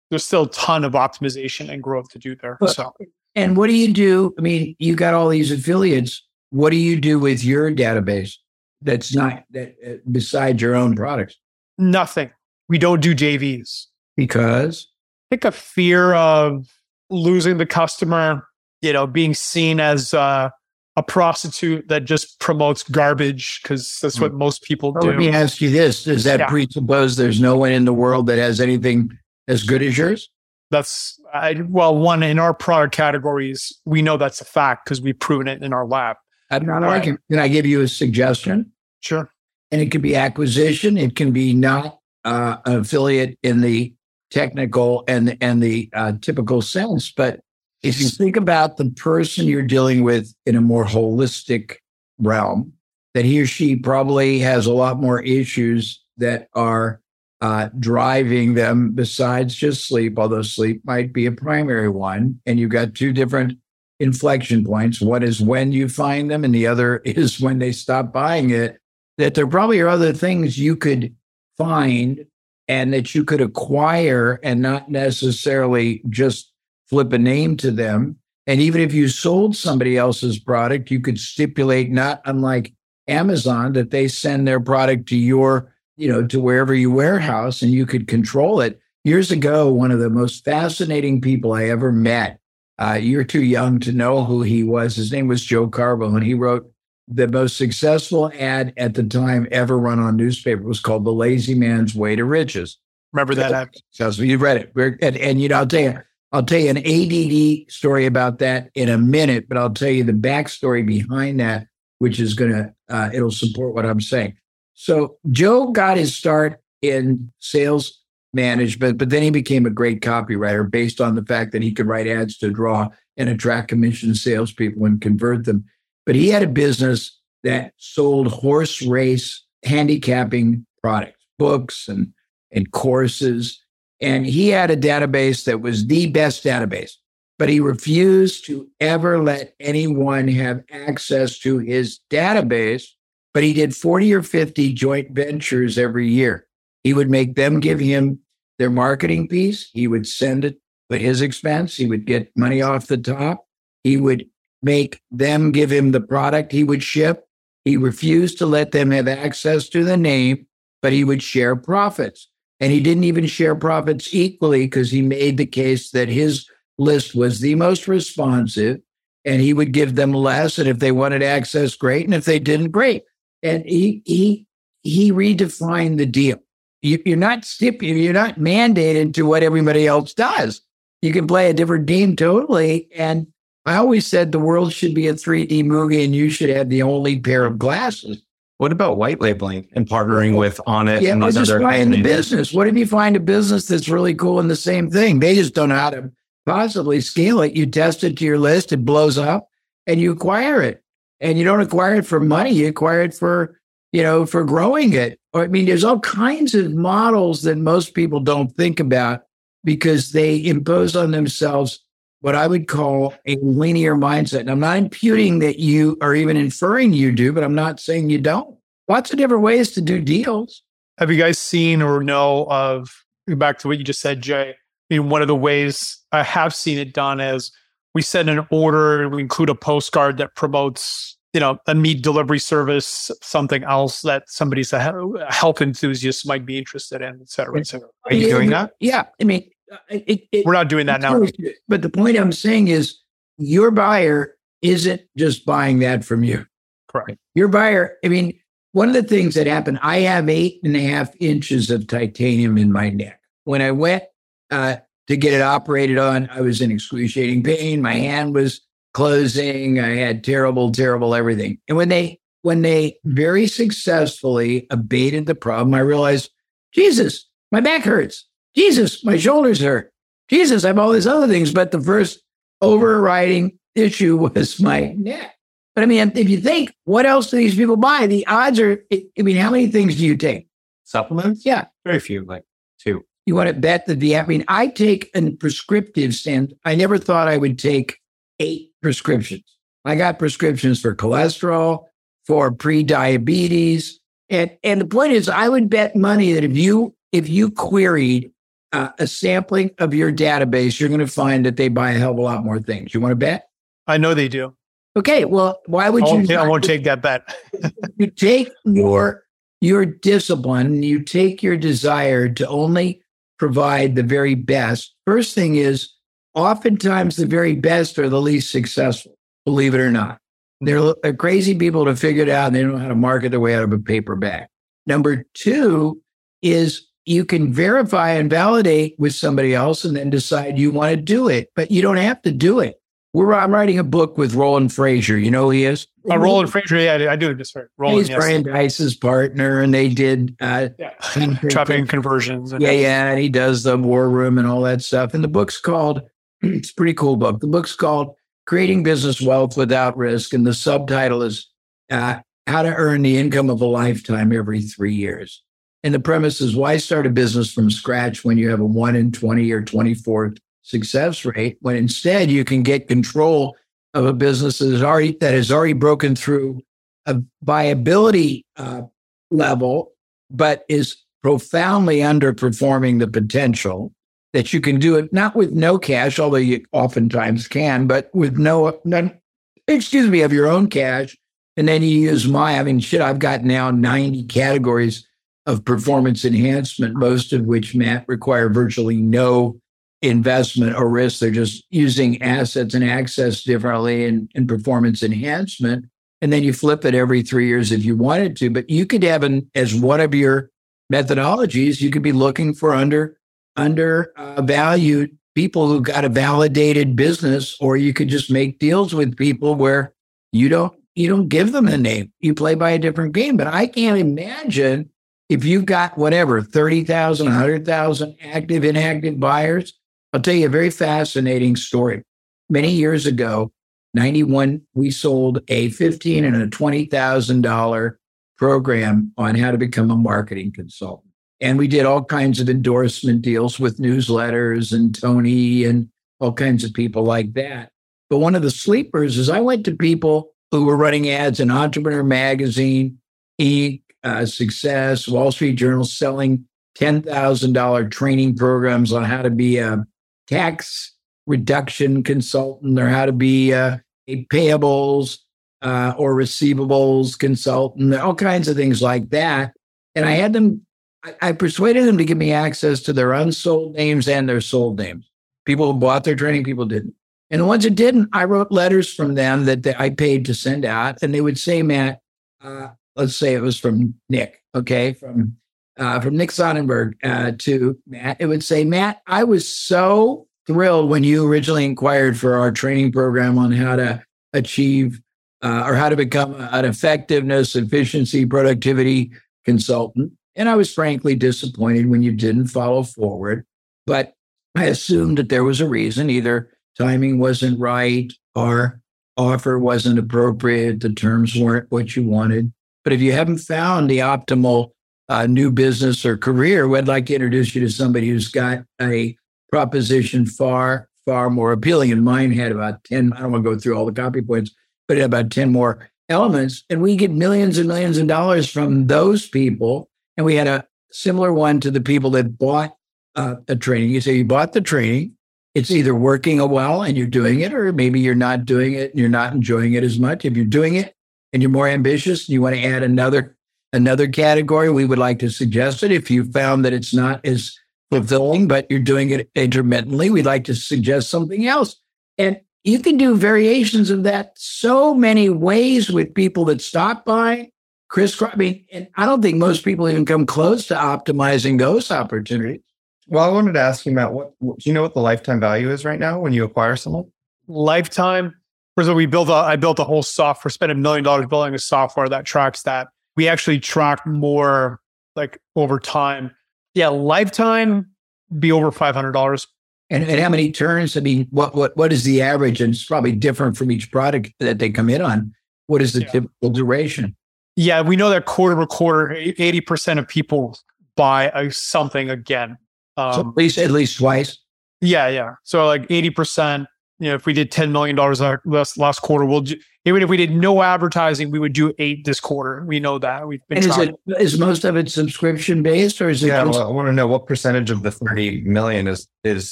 There's still a ton of optimization and growth to do there. But- So And what do you do? I mean, you got all these affiliates. What do you do with your database? That's not that uh, besides your own products nothing. We don't do JVs. because I think a fear of losing the customer, you know, being seen as uh, a prostitute that just promotes garbage because that's what most people Well, let me ask you this: Does that Yeah. presuppose there's no one in the world that has anything as good as yours? That's I, well, one in our product categories, we know that's a fact because we've proven it in our lab. I'm not Right. arguing. Can I give you a suggestion? Sure. and it can be acquisition. It can be not uh, an affiliate in the technical and and the uh, typical sense. But if you think about the person you're dealing with in a more holistic realm, that he or she probably has a lot more issues that are uh, driving them besides just sleep, although sleep might be a primary one. And you've got two different inflection points. One is when you find them, and the other is when they stop buying it that there probably are other things you could find and that you could acquire and not necessarily just flip a name to them. And even if you sold somebody else's product, you could stipulate, not unlike Amazon, that they send their product to your, you know, to wherever you warehouse and you could control it. Years ago, one of the most fascinating people I ever met, uh, you're too young to know who he was. His name was Joe Karbo, and he wrote the most successful ad at the time ever run on newspaper It was called "The Lazy Man's Way to Riches." Remember that? ad? You read it, and, and you know, I'll tell you, I'll tell you an ADD story about that in a minute, but I'll tell you the backstory behind that, which is gonna uh, it'll support what I'm saying. So Joe got his start in sales management, but then he became a great copywriter based on the fact that he could write ads to draw and attract commission salespeople and convert them. But he had a business that sold horse race handicapping products, books and and courses. And he had a database that was the best database, but he refused to ever let anyone have access to his database. But he did 40 or 50 joint ventures every year. He would make them give him their marketing piece. He would send it at his expense. He would get money off the top. He would make them give him the product he would ship. He refused to let them have access to the name, but he would share profits. And he didn't even share profits equally because he made the case that his list was the most responsive and he would give them less. And if they wanted access, great. And if they didn't, great. And he, he, he redefined the deal. You, are not you're not mandated to what everybody else does. You can play a different game totally. And I always said the world should be a 3D movie and you should have the only pair of glasses. What about white labeling and partnering with Onnit? Yeah, and let's just find the business. What if you find a business that's really cool in the same thing? They just don't know how to possibly scale it. You test it to your list, it blows up, and you acquire it. And you don't acquire it for money, you acquire it for, you know, for growing it. Or I mean, there's all kinds of models that most people don't think about because they impose on themselves what I would call a linear mindset. And I'm not imputing that you are even inferring you do, but I'm not saying you don't. Lots of different ways to do deals. Have you guys seen or know of back to what you just said, Jay? I mean, one of the ways I have seen it done is we send an order, we include a postcard that promotes, you know, a meat delivery service, something else that somebody's a health enthusiast might be interested in, et cetera, et cetera. Are you doing that? Yeah. I mean, uh, it, it, We're not doing that now. But the point I'm saying is your buyer isn't just buying that from you. Correct. Your buyer, I mean, one of the things that happened, I have eight and a half inches of titanium in my neck. When I went uh, to get it operated on, I was in excruciating pain. My hand was closing. I had terrible, terrible everything. And when they when they very successfully abated the problem, I realized, Jesus, my back hurts. Jesus, my shoulders hurt. Jesus, I have all these other things. But the first overriding issue was my neck. But I mean, if you think, what else do these people buy? The odds are, I mean, how many things do you take? Supplements? Yeah. Very few, like two. You want to bet that the, I mean, I take a prescriptive stand. I never thought I would take eight prescriptions. I got prescriptions for cholesterol, for pre-diabetes. And, and the point is, I would bet money that if you, if you queried uh, a sampling of your database, you're going to find that they buy a hell of a lot more things. You want to bet? I know they do. Okay. Well, why would I you? I won't take that bet. you take your your discipline you take your desire to only provide the very best. First thing is oftentimes the very best are the least successful believe it or not. They're, they're crazy people to figure it out and they don't know how to market their way out of a paper bag. Number two is you can verify and validate with somebody else and then decide you want to do it but you don't have to do it we're i'm writing a book with roland Frasier. you know who he is Uh, Roland Frasier. yeah, I do. Just right. Roland, He's yes. Brian Deiss's partner, and they did. Uh, yeah. Traffic and conversions. And yeah, yeah, and he does the War Room and all that stuff. And the book's called. It's a pretty cool book. The book's called "Creating Business Wealth Without Risk," and the subtitle is uh, "How to Earn the Income of a Lifetime Every Three Years." And the premise is why start a business from scratch when you have a one in twenty or twenty four success rate, when instead you can get control of a business that is already that has already broken through a viability uh, level, but is profoundly underperforming the potential. That you can do it not with no cash, although you oftentimes can, but with no, none, excuse me, of your own cash. And then you use my, I mean, shit, I've got now 90 categories of performance enhancement, most of which, Matt, require virtually no investment or risk. They're just using assets and access differently and, and performance enhancement. And then you flip it every three years if you wanted to. But you could have an, as one of your methodologies, you could be looking for under under uh, valued people who got a validated business, or you could just make deals with people where you don't you don't give them a name. You play by a different game. But I can't imagine if you've got whatever 30,000, 100,000 active, inactive buyers. I'll tell you a very fascinating story. Many years ago, 91, we sold a 15 and a $20,000 program on how to become a marketing consultant. And we did all kinds of endorsement deals with newsletters and Tony and all kinds of people like that. But one of the sleepers is I went to people who were running ads in Entrepreneur Magazine, Inc., uh, Success, Wall Street Journal, selling $10,000 training programs on how to be a tax reduction consultant or how to be a, a payables uh, or receivables consultant, all kinds of things like that. And I had them, I, I persuaded them to give me access to their unsold names and their sold names. People who bought their training, people didn't. And the ones that didn't, I wrote letters from them that they, I paid to send out. And they would say, Matt, uh, let's say it was from Nick, okay, from uh, from Nick Sonnenberg uh, to Matt. It would say, Matt, I was so thrilled when you originally inquired for our training program on how to achieve uh, or how to become an effectiveness, efficiency, productivity consultant. And I was frankly disappointed when you didn't follow forward. But I assumed that there was a reason either timing wasn't right or offer wasn't appropriate, the terms weren't what you wanted. But if you haven't found the optimal uh, new business or career, we'd like to introduce you to somebody who's got a proposition far, far more appealing. And mine had about 10, I don't want to go through all the copy points, but it had about 10 more elements. And we get millions and millions of dollars from those people. And we had a similar one to the people that bought uh, a training. You say you bought the training, it's either working well and you're doing it, or maybe you're not doing it and you're not enjoying it as much. If you're doing it and you're more ambitious you want to add another another category, we would like to suggest it. If you found that it's not as fulfilling, but you're doing it intermittently, we'd like to suggest something else. And you can do variations of that so many ways with people that stop by. Chris, I mean, and I don't think most people even come close to optimizing those opportunities. Well, I wanted to ask you, Matt, what, what do you know what the lifetime value is right now when you acquire someone? Lifetime. First of all, we built a, I built a whole software, spent a million dollars building a software that tracks that. We actually track more like over time. Yeah, lifetime be over five hundred dollars. And, and how many turns? I mean, what what what is the average? And it's probably different from each product that they come in on. What is the yeah. typical duration? Yeah, we know that quarter to quarter, eighty percent of people buy a, something again. Um, so at least at least twice. Yeah, yeah. So like eighty percent. You know, if we did ten million dollars last last quarter, we'll do, even if we did no advertising, we would do eight this quarter. We know that we've been. And is it is most of it subscription based, or is it? Yeah, well, I want to know what percentage of the thirty million is is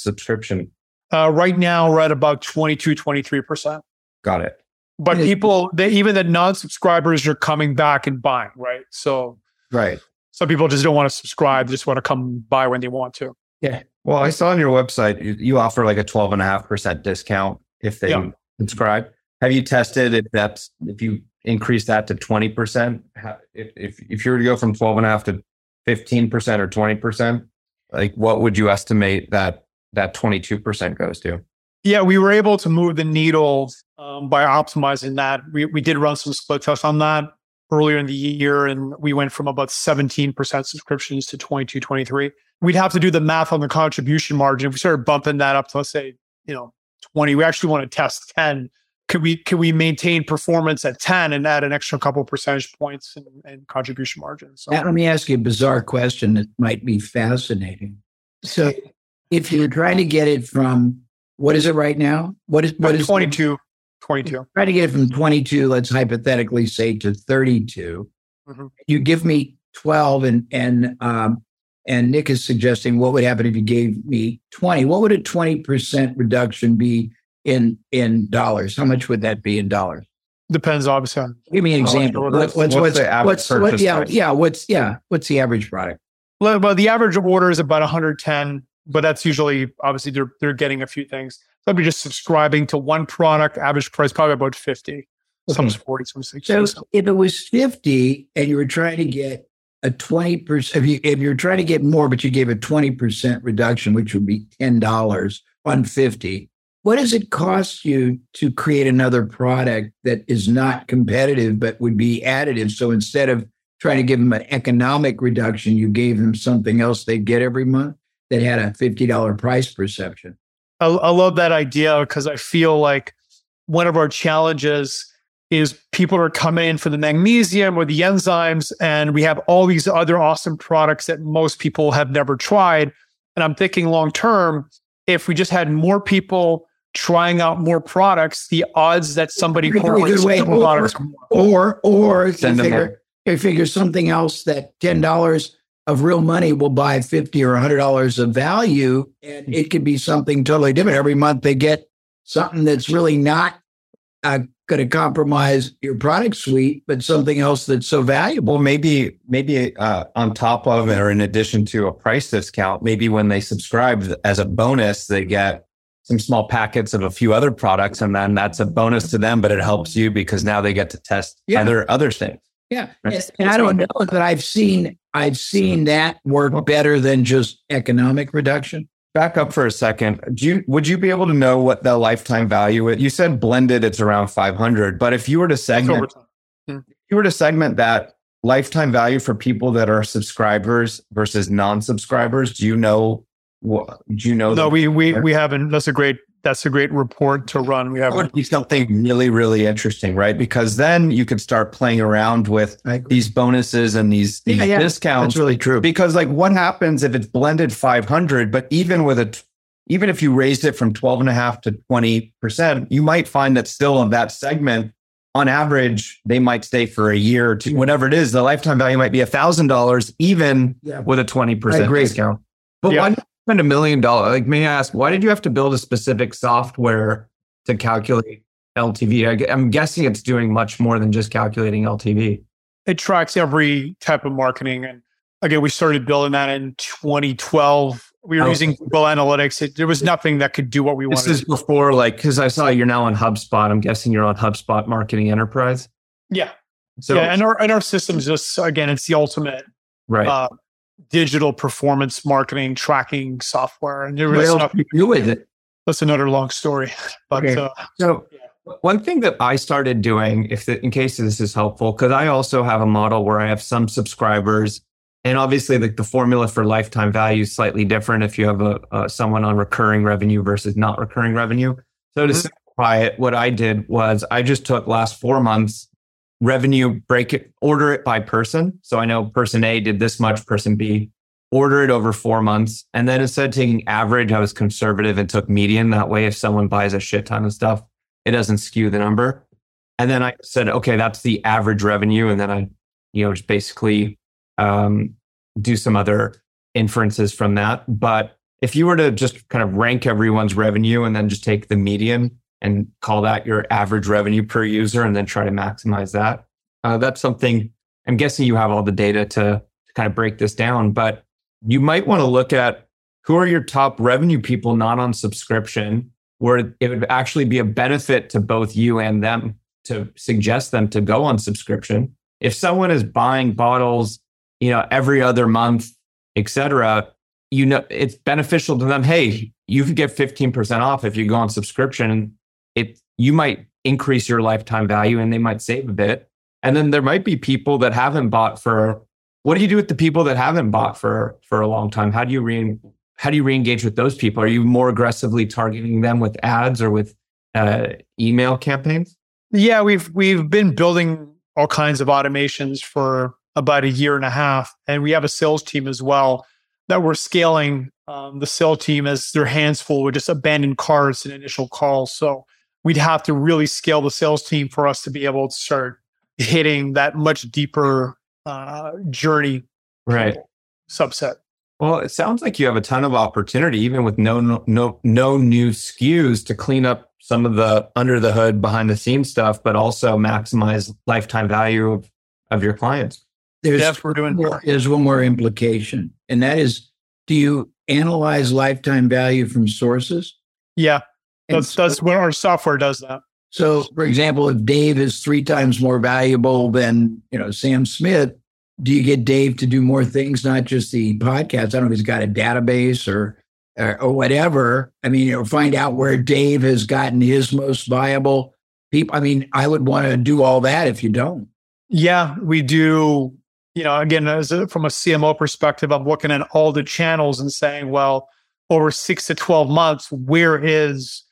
subscription. Uh, right now, we're at about 22, 23 percent. Got it. But people, they, even the non-subscribers, are coming back and buying, right? So, right. Some people just don't want to subscribe; they just want to come buy when they want to. Yeah. Well, I saw on your website you, you offer like a twelve and a half percent discount if they yeah. subscribe. Have you tested if that's if you increase that to 20%? If if, if you were to go from 12 and a half to 15% or 20%, like what would you estimate that that 22% goes to? Yeah, we were able to move the needle um, by optimizing that. We we did run some split tests on that earlier in the year and we went from about 17% subscriptions to 22 23 we'd have to do the math on the contribution margin. If we started bumping that up to let's say you know 20 we actually want to test 10 could we could we maintain performance at 10 and add an extra couple percentage points and, contribution margin? So now, let me ask you a bizarre question that might be fascinating. So if you're trying to get it from what is it right now? What is what is 22 22 try to get it from 22 let's hypothetically say to 32 mm-hmm. you give me 12 and and um and nick is suggesting what would happen if you gave me 20 what would a 20% reduction be in in dollars? How much would that be in dollars? Depends, obviously. On Give me an example. What's, what's, what's, the average what's, what, yeah, price? yeah. What's yeah? What's the average product? Well, the average order is about 110, but that's usually obviously they're they're getting a few things. So I'd be just subscribing to one product. Average price probably about 50. Okay. Some 40, some 60. So if it was 50 and you were trying to get a 20%, if, you, if you're trying to get more, but you gave a 20% reduction, which would be $10 on 50, what does it cost you to create another product that is not competitive but would be additive? So instead of trying to give them an economic reduction, you gave them something else they get every month that had a $50 price perception. I, I love that idea because I feel like one of our challenges is people are coming in for the magnesium or the enzymes, and we have all these other awesome products that most people have never tried. And I'm thinking long term, if we just had more people trying out more products, the odds that somebody good way. Or, or, or you figure, you figure something else that ten dollars of real money will buy fifty or hundred dollars of value, and it could be something totally different. Every month they get something that's really not uh, going to compromise your product suite, but something else that's so valuable. Maybe maybe uh, on top of or in addition to a price discount, maybe when they subscribe as a bonus, they get some small packets of a few other products, and then that's a bonus to them. But it helps you because now they get to test yeah. other other things. Yeah, right? and, I don't know that I've seen I've seen that work better than just economic reduction back up for a second. Do you, would you be able to know what the lifetime value is? You said blended, it's around 500, but if you were to segment, hmm. if you were to segment that lifetime value for people that are subscribers versus non-subscribers, do you know what, do you know? No, we, we, we haven't. That's a great that's a great report to run. We have would be something really, really interesting, right? Because then you could start playing around with these bonuses and these, these yeah, yeah. discounts. That's really true. Because like what happens if it's blended 500, but even with a, even if you raised it from 12 and a half to 20%, you might find that still in that segment, on average, they might stay for a year or two, whatever it is. The lifetime value might be a thousand dollars, even yeah. with a 20% discount. But yeah. why spend a million dollars. Like, may I ask, why did you have to build a specific software to calculate LTV? I, am guessing it's doing much more than just calculating LTV. It tracks every type of marketing. And again, we started building that in 2012. We were oh. using Google Analytics. It, there was nothing that could do what we wanted. This is before, like, because I saw you're now on HubSpot. I'm guessing you're on HubSpot Marketing Enterprise. Yeah. So, yeah, and our and our system's just again, it's the ultimate right. Uh, digital performance marketing tracking software. And there was stuff, do with it. That's another long story. But okay. uh, so yeah. one thing that I started doing, if the, in case this is helpful, because I also have a model where I have some subscribers, and obviously the, the formula for lifetime value is slightly different if you have a, a someone on recurring revenue versus not recurring revenue. So to mm-hmm. simplify it, what I did was I just took last four months revenue break it, order it by person. So I know person A did this much, person B, order it over four months. And then instead of taking average, I was conservative and took median. That way, if someone buys a shit ton of stuff, it doesn't skew the number. And then I said, okay, that's the average revenue. And then I, you know, just basically um, do some other inferences from that. But if you were to just kind of rank everyone's revenue and then just take the median, and call that your average revenue per user and then try to maximize that. Uh, that's something I'm guessing you have all the data to, to kind of break this down, but you might want to look at who are your top revenue people not on subscription, where it would actually be a benefit to both you and them to suggest them to go on subscription. If someone is buying bottles, you know, every other month, et cetera, you know, it's beneficial to them. Hey, you can get 15% off if you go on subscription it you might increase your lifetime value and they might save a bit. And then there might be people that haven't bought for what do you do with the people that haven't bought for for a long time? How do you re how do you re-engage with those people? Are you more aggressively targeting them with ads or with uh, email campaigns? Yeah, we've we've been building all kinds of automations for about a year and a half, and we have a sales team as well that we're scaling. Um, the sales team as their hands full with just abandoned carts and initial calls. So we'd have to really scale the sales team for us to be able to start hitting that much deeper uh, journey right. subset. Well it sounds like you have a ton of opportunity even with no no no new skus to clean up some of the under the hood behind the scenes stuff but also maximize lifetime value of, of your clients. There's yes, we're doing more, there's one more implication and that is do you analyze lifetime value from sources? Yeah that's so, that's what our software does that. So, for example, if Dave is three times more valuable than you know Sam Smith, do you get Dave to do more things, not just the podcast? I don't know if he's got a database or or, or whatever. I mean, you know, find out where Dave has gotten his most viable people. I mean, I would want to do all that if you don't. Yeah, we do. You know, again, as a, from a CMO perspective, I'm looking at all the channels and saying, well, over six to 12 months, where is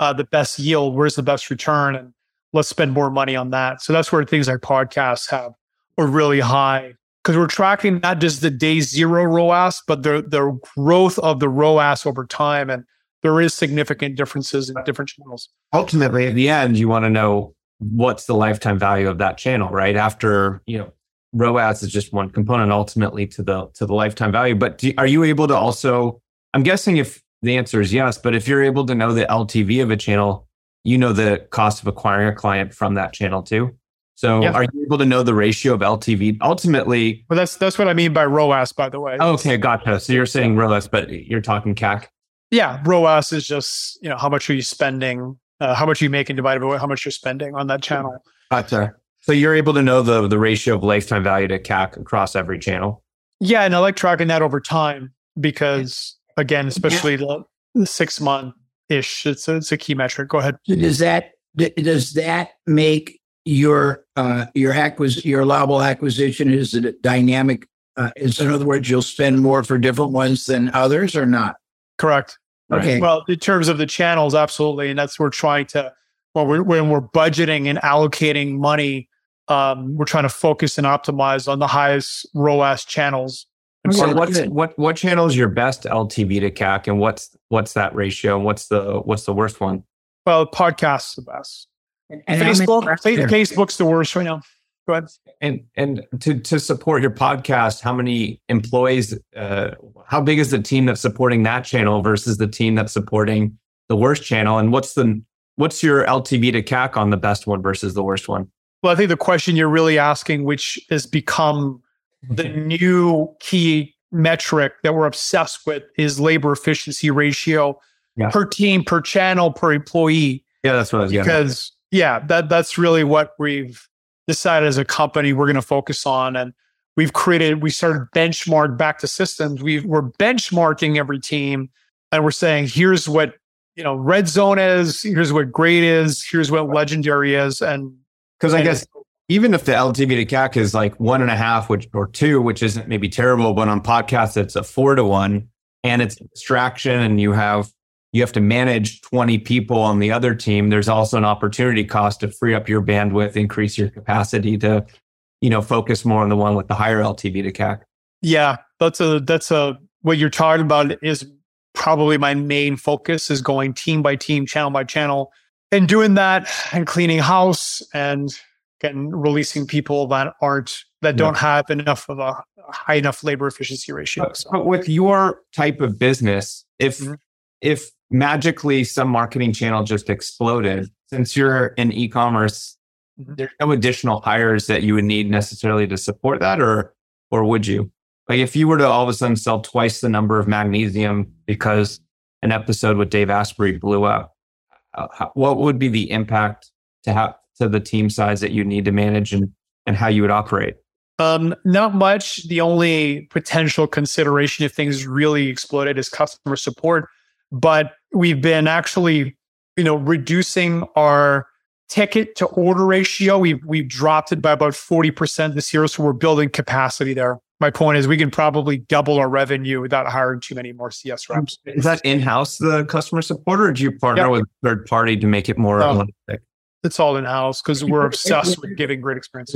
uh, the best yield? Where's the best return? And let's spend more money on that. So that's where things like podcasts have are really high because we're tracking not just the day zero ROAS, but the the growth of the ROAS over time, and there is significant differences in different channels. Ultimately, at the end, you want to know what's the lifetime value of that channel, right? After you know, ROAS is just one component ultimately to the to the lifetime value. But do, are you able to also? I'm guessing if the answer is yes, but if you're able to know the LTV of a channel, you know the cost of acquiring a client from that channel too. So yeah. are you able to know the ratio of LTV? Ultimately, well, that's that's what I mean by ROAS, by the way. Okay, gotcha. So you're saying ROAS, but you're talking CAC. Yeah, ROAS is just you know how much are you spending, uh, how much are you making divided by how much you're spending on that channel. Gotcha. So you're able to know the the ratio of lifetime value to CAC across every channel. Yeah, and I like tracking that over time because again, especially yeah. the, the six month ish, it's a, it's a key metric. Go ahead. Does that does that make your uh, your acquis- your allowable acquisition is it dynamic? Uh, is in other words, you'll spend more for different ones than others, or not? Correct. Okay. Well, in terms of the channels, absolutely, and that's we're trying to. Well, we're, when we're budgeting and allocating money, um, we're trying to focus and optimize on the highest ROAS channels. And so what's what what channel is your best LTV to CAC, and what's what's that ratio, and what's the what's the worst one? Well, podcast's the best. And, and Facebook, Facebook's the worst right now. Go ahead. And and to to support your podcast, how many employees? Uh, how big is the team that's supporting that channel versus the team that's supporting the worst channel? And what's the what's your LTV to CAC on the best one versus the worst one? Well, I think the question you're really asking, which has become the new key metric that we're obsessed with, is labor efficiency ratio yeah. per team, per channel, per employee. Yeah, that's what I was getting. Because yeah, that that's really what we've decided as a company we're going to focus on, and we've created. We started benchmark back to systems. We we're benchmarking every team, and we're saying here's what you know red zone is, here's what great is, here's what legendary is, and because I guess even if the LTV to CAC is like one and a half, which or two, which isn't maybe terrible, but on podcasts it's a four to one, and it's distraction, and you have you have to manage 20 people on the other team there's also an opportunity cost to free up your bandwidth increase your capacity to you know focus more on the one with the higher ltv to cac yeah that's a that's a what you're talking about is probably my main focus is going team by team channel by channel and doing that and cleaning house and getting releasing people that aren't that don't yeah. have enough of a high enough labor efficiency ratio. So. But with your type of business, if mm-hmm. if magically some marketing channel just exploded. Since you're in e-commerce, mm-hmm. there's no additional hires that you would need necessarily to support that, or or would you? Like if you were to all of a sudden sell twice the number of magnesium because an episode with Dave Asprey blew up, how, what would be the impact to have to the team size that you need to manage and and how you would operate? Um, not much. The only potential consideration if things really exploded is customer support but we've been actually, you know, reducing our ticket to order ratio. We've we've dropped it by about 40% this year. So we're building capacity there. My point is we can probably double our revenue without hiring too many more CS reps. Is that in-house the customer support or do you partner yep. with third party to make it more oh, It's all in-house because we're obsessed with giving great experience.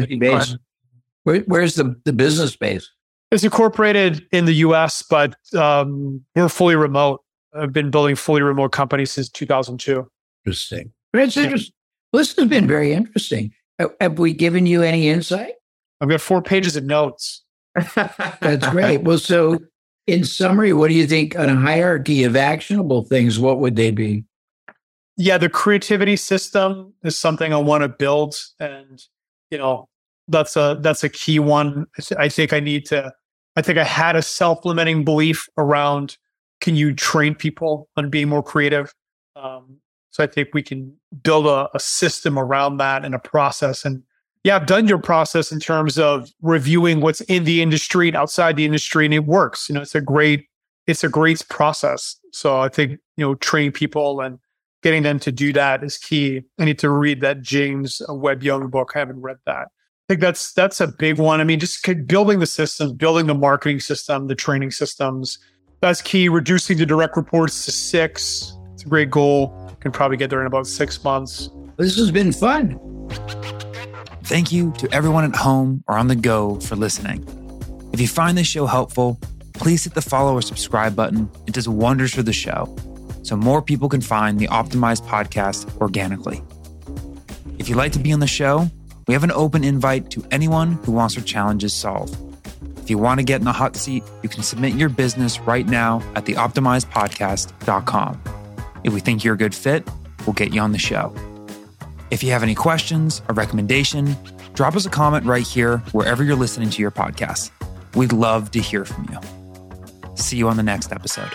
Where, where's the, the business base? It's incorporated in the US, but um, we're fully remote. I've been building fully remote companies since 2002. Interesting. It's interesting. Well, this has been very interesting. Have we given you any insight? I've got four pages of notes. That's great. Well, so in summary, what do you think on a hierarchy of actionable things? What would they be? Yeah, the creativity system is something I want to build, and you know that's a that's a key one. I think I need to. I think I had a self limiting belief around can you train people on being more creative? Um, so I think we can build a, a, system around that and a process. And yeah, I've done your process in terms of reviewing what's in the industry and outside the industry, and it works. You know, it's a great, it's a great process. So I think you know, training people and getting them to do that is key. I need to read that James Webb Young book. I haven't read that. I think that's that's a big one. I mean, just building the systems, building the marketing system, the training systems, that's key. Reducing the direct reports to six. It's a great goal. Can probably get there in about six months. This has been fun. Thank you to everyone at home or on the go for listening. If you find this show helpful, please hit the follow or subscribe button. It does wonders for the show, so more people can find the Optimize podcast organically. If you'd like to be on the show, we have an open invite to anyone who wants their challenges solved. If you want to get in the hot seat, you can submit your business right now at theoptimizepodcast.com. If we think you're a good fit, we'll get you on the show. If you have any questions, or recommendation, drop us a comment right here wherever you're listening to your podcast. We'd love to hear from you. See you on the next episode.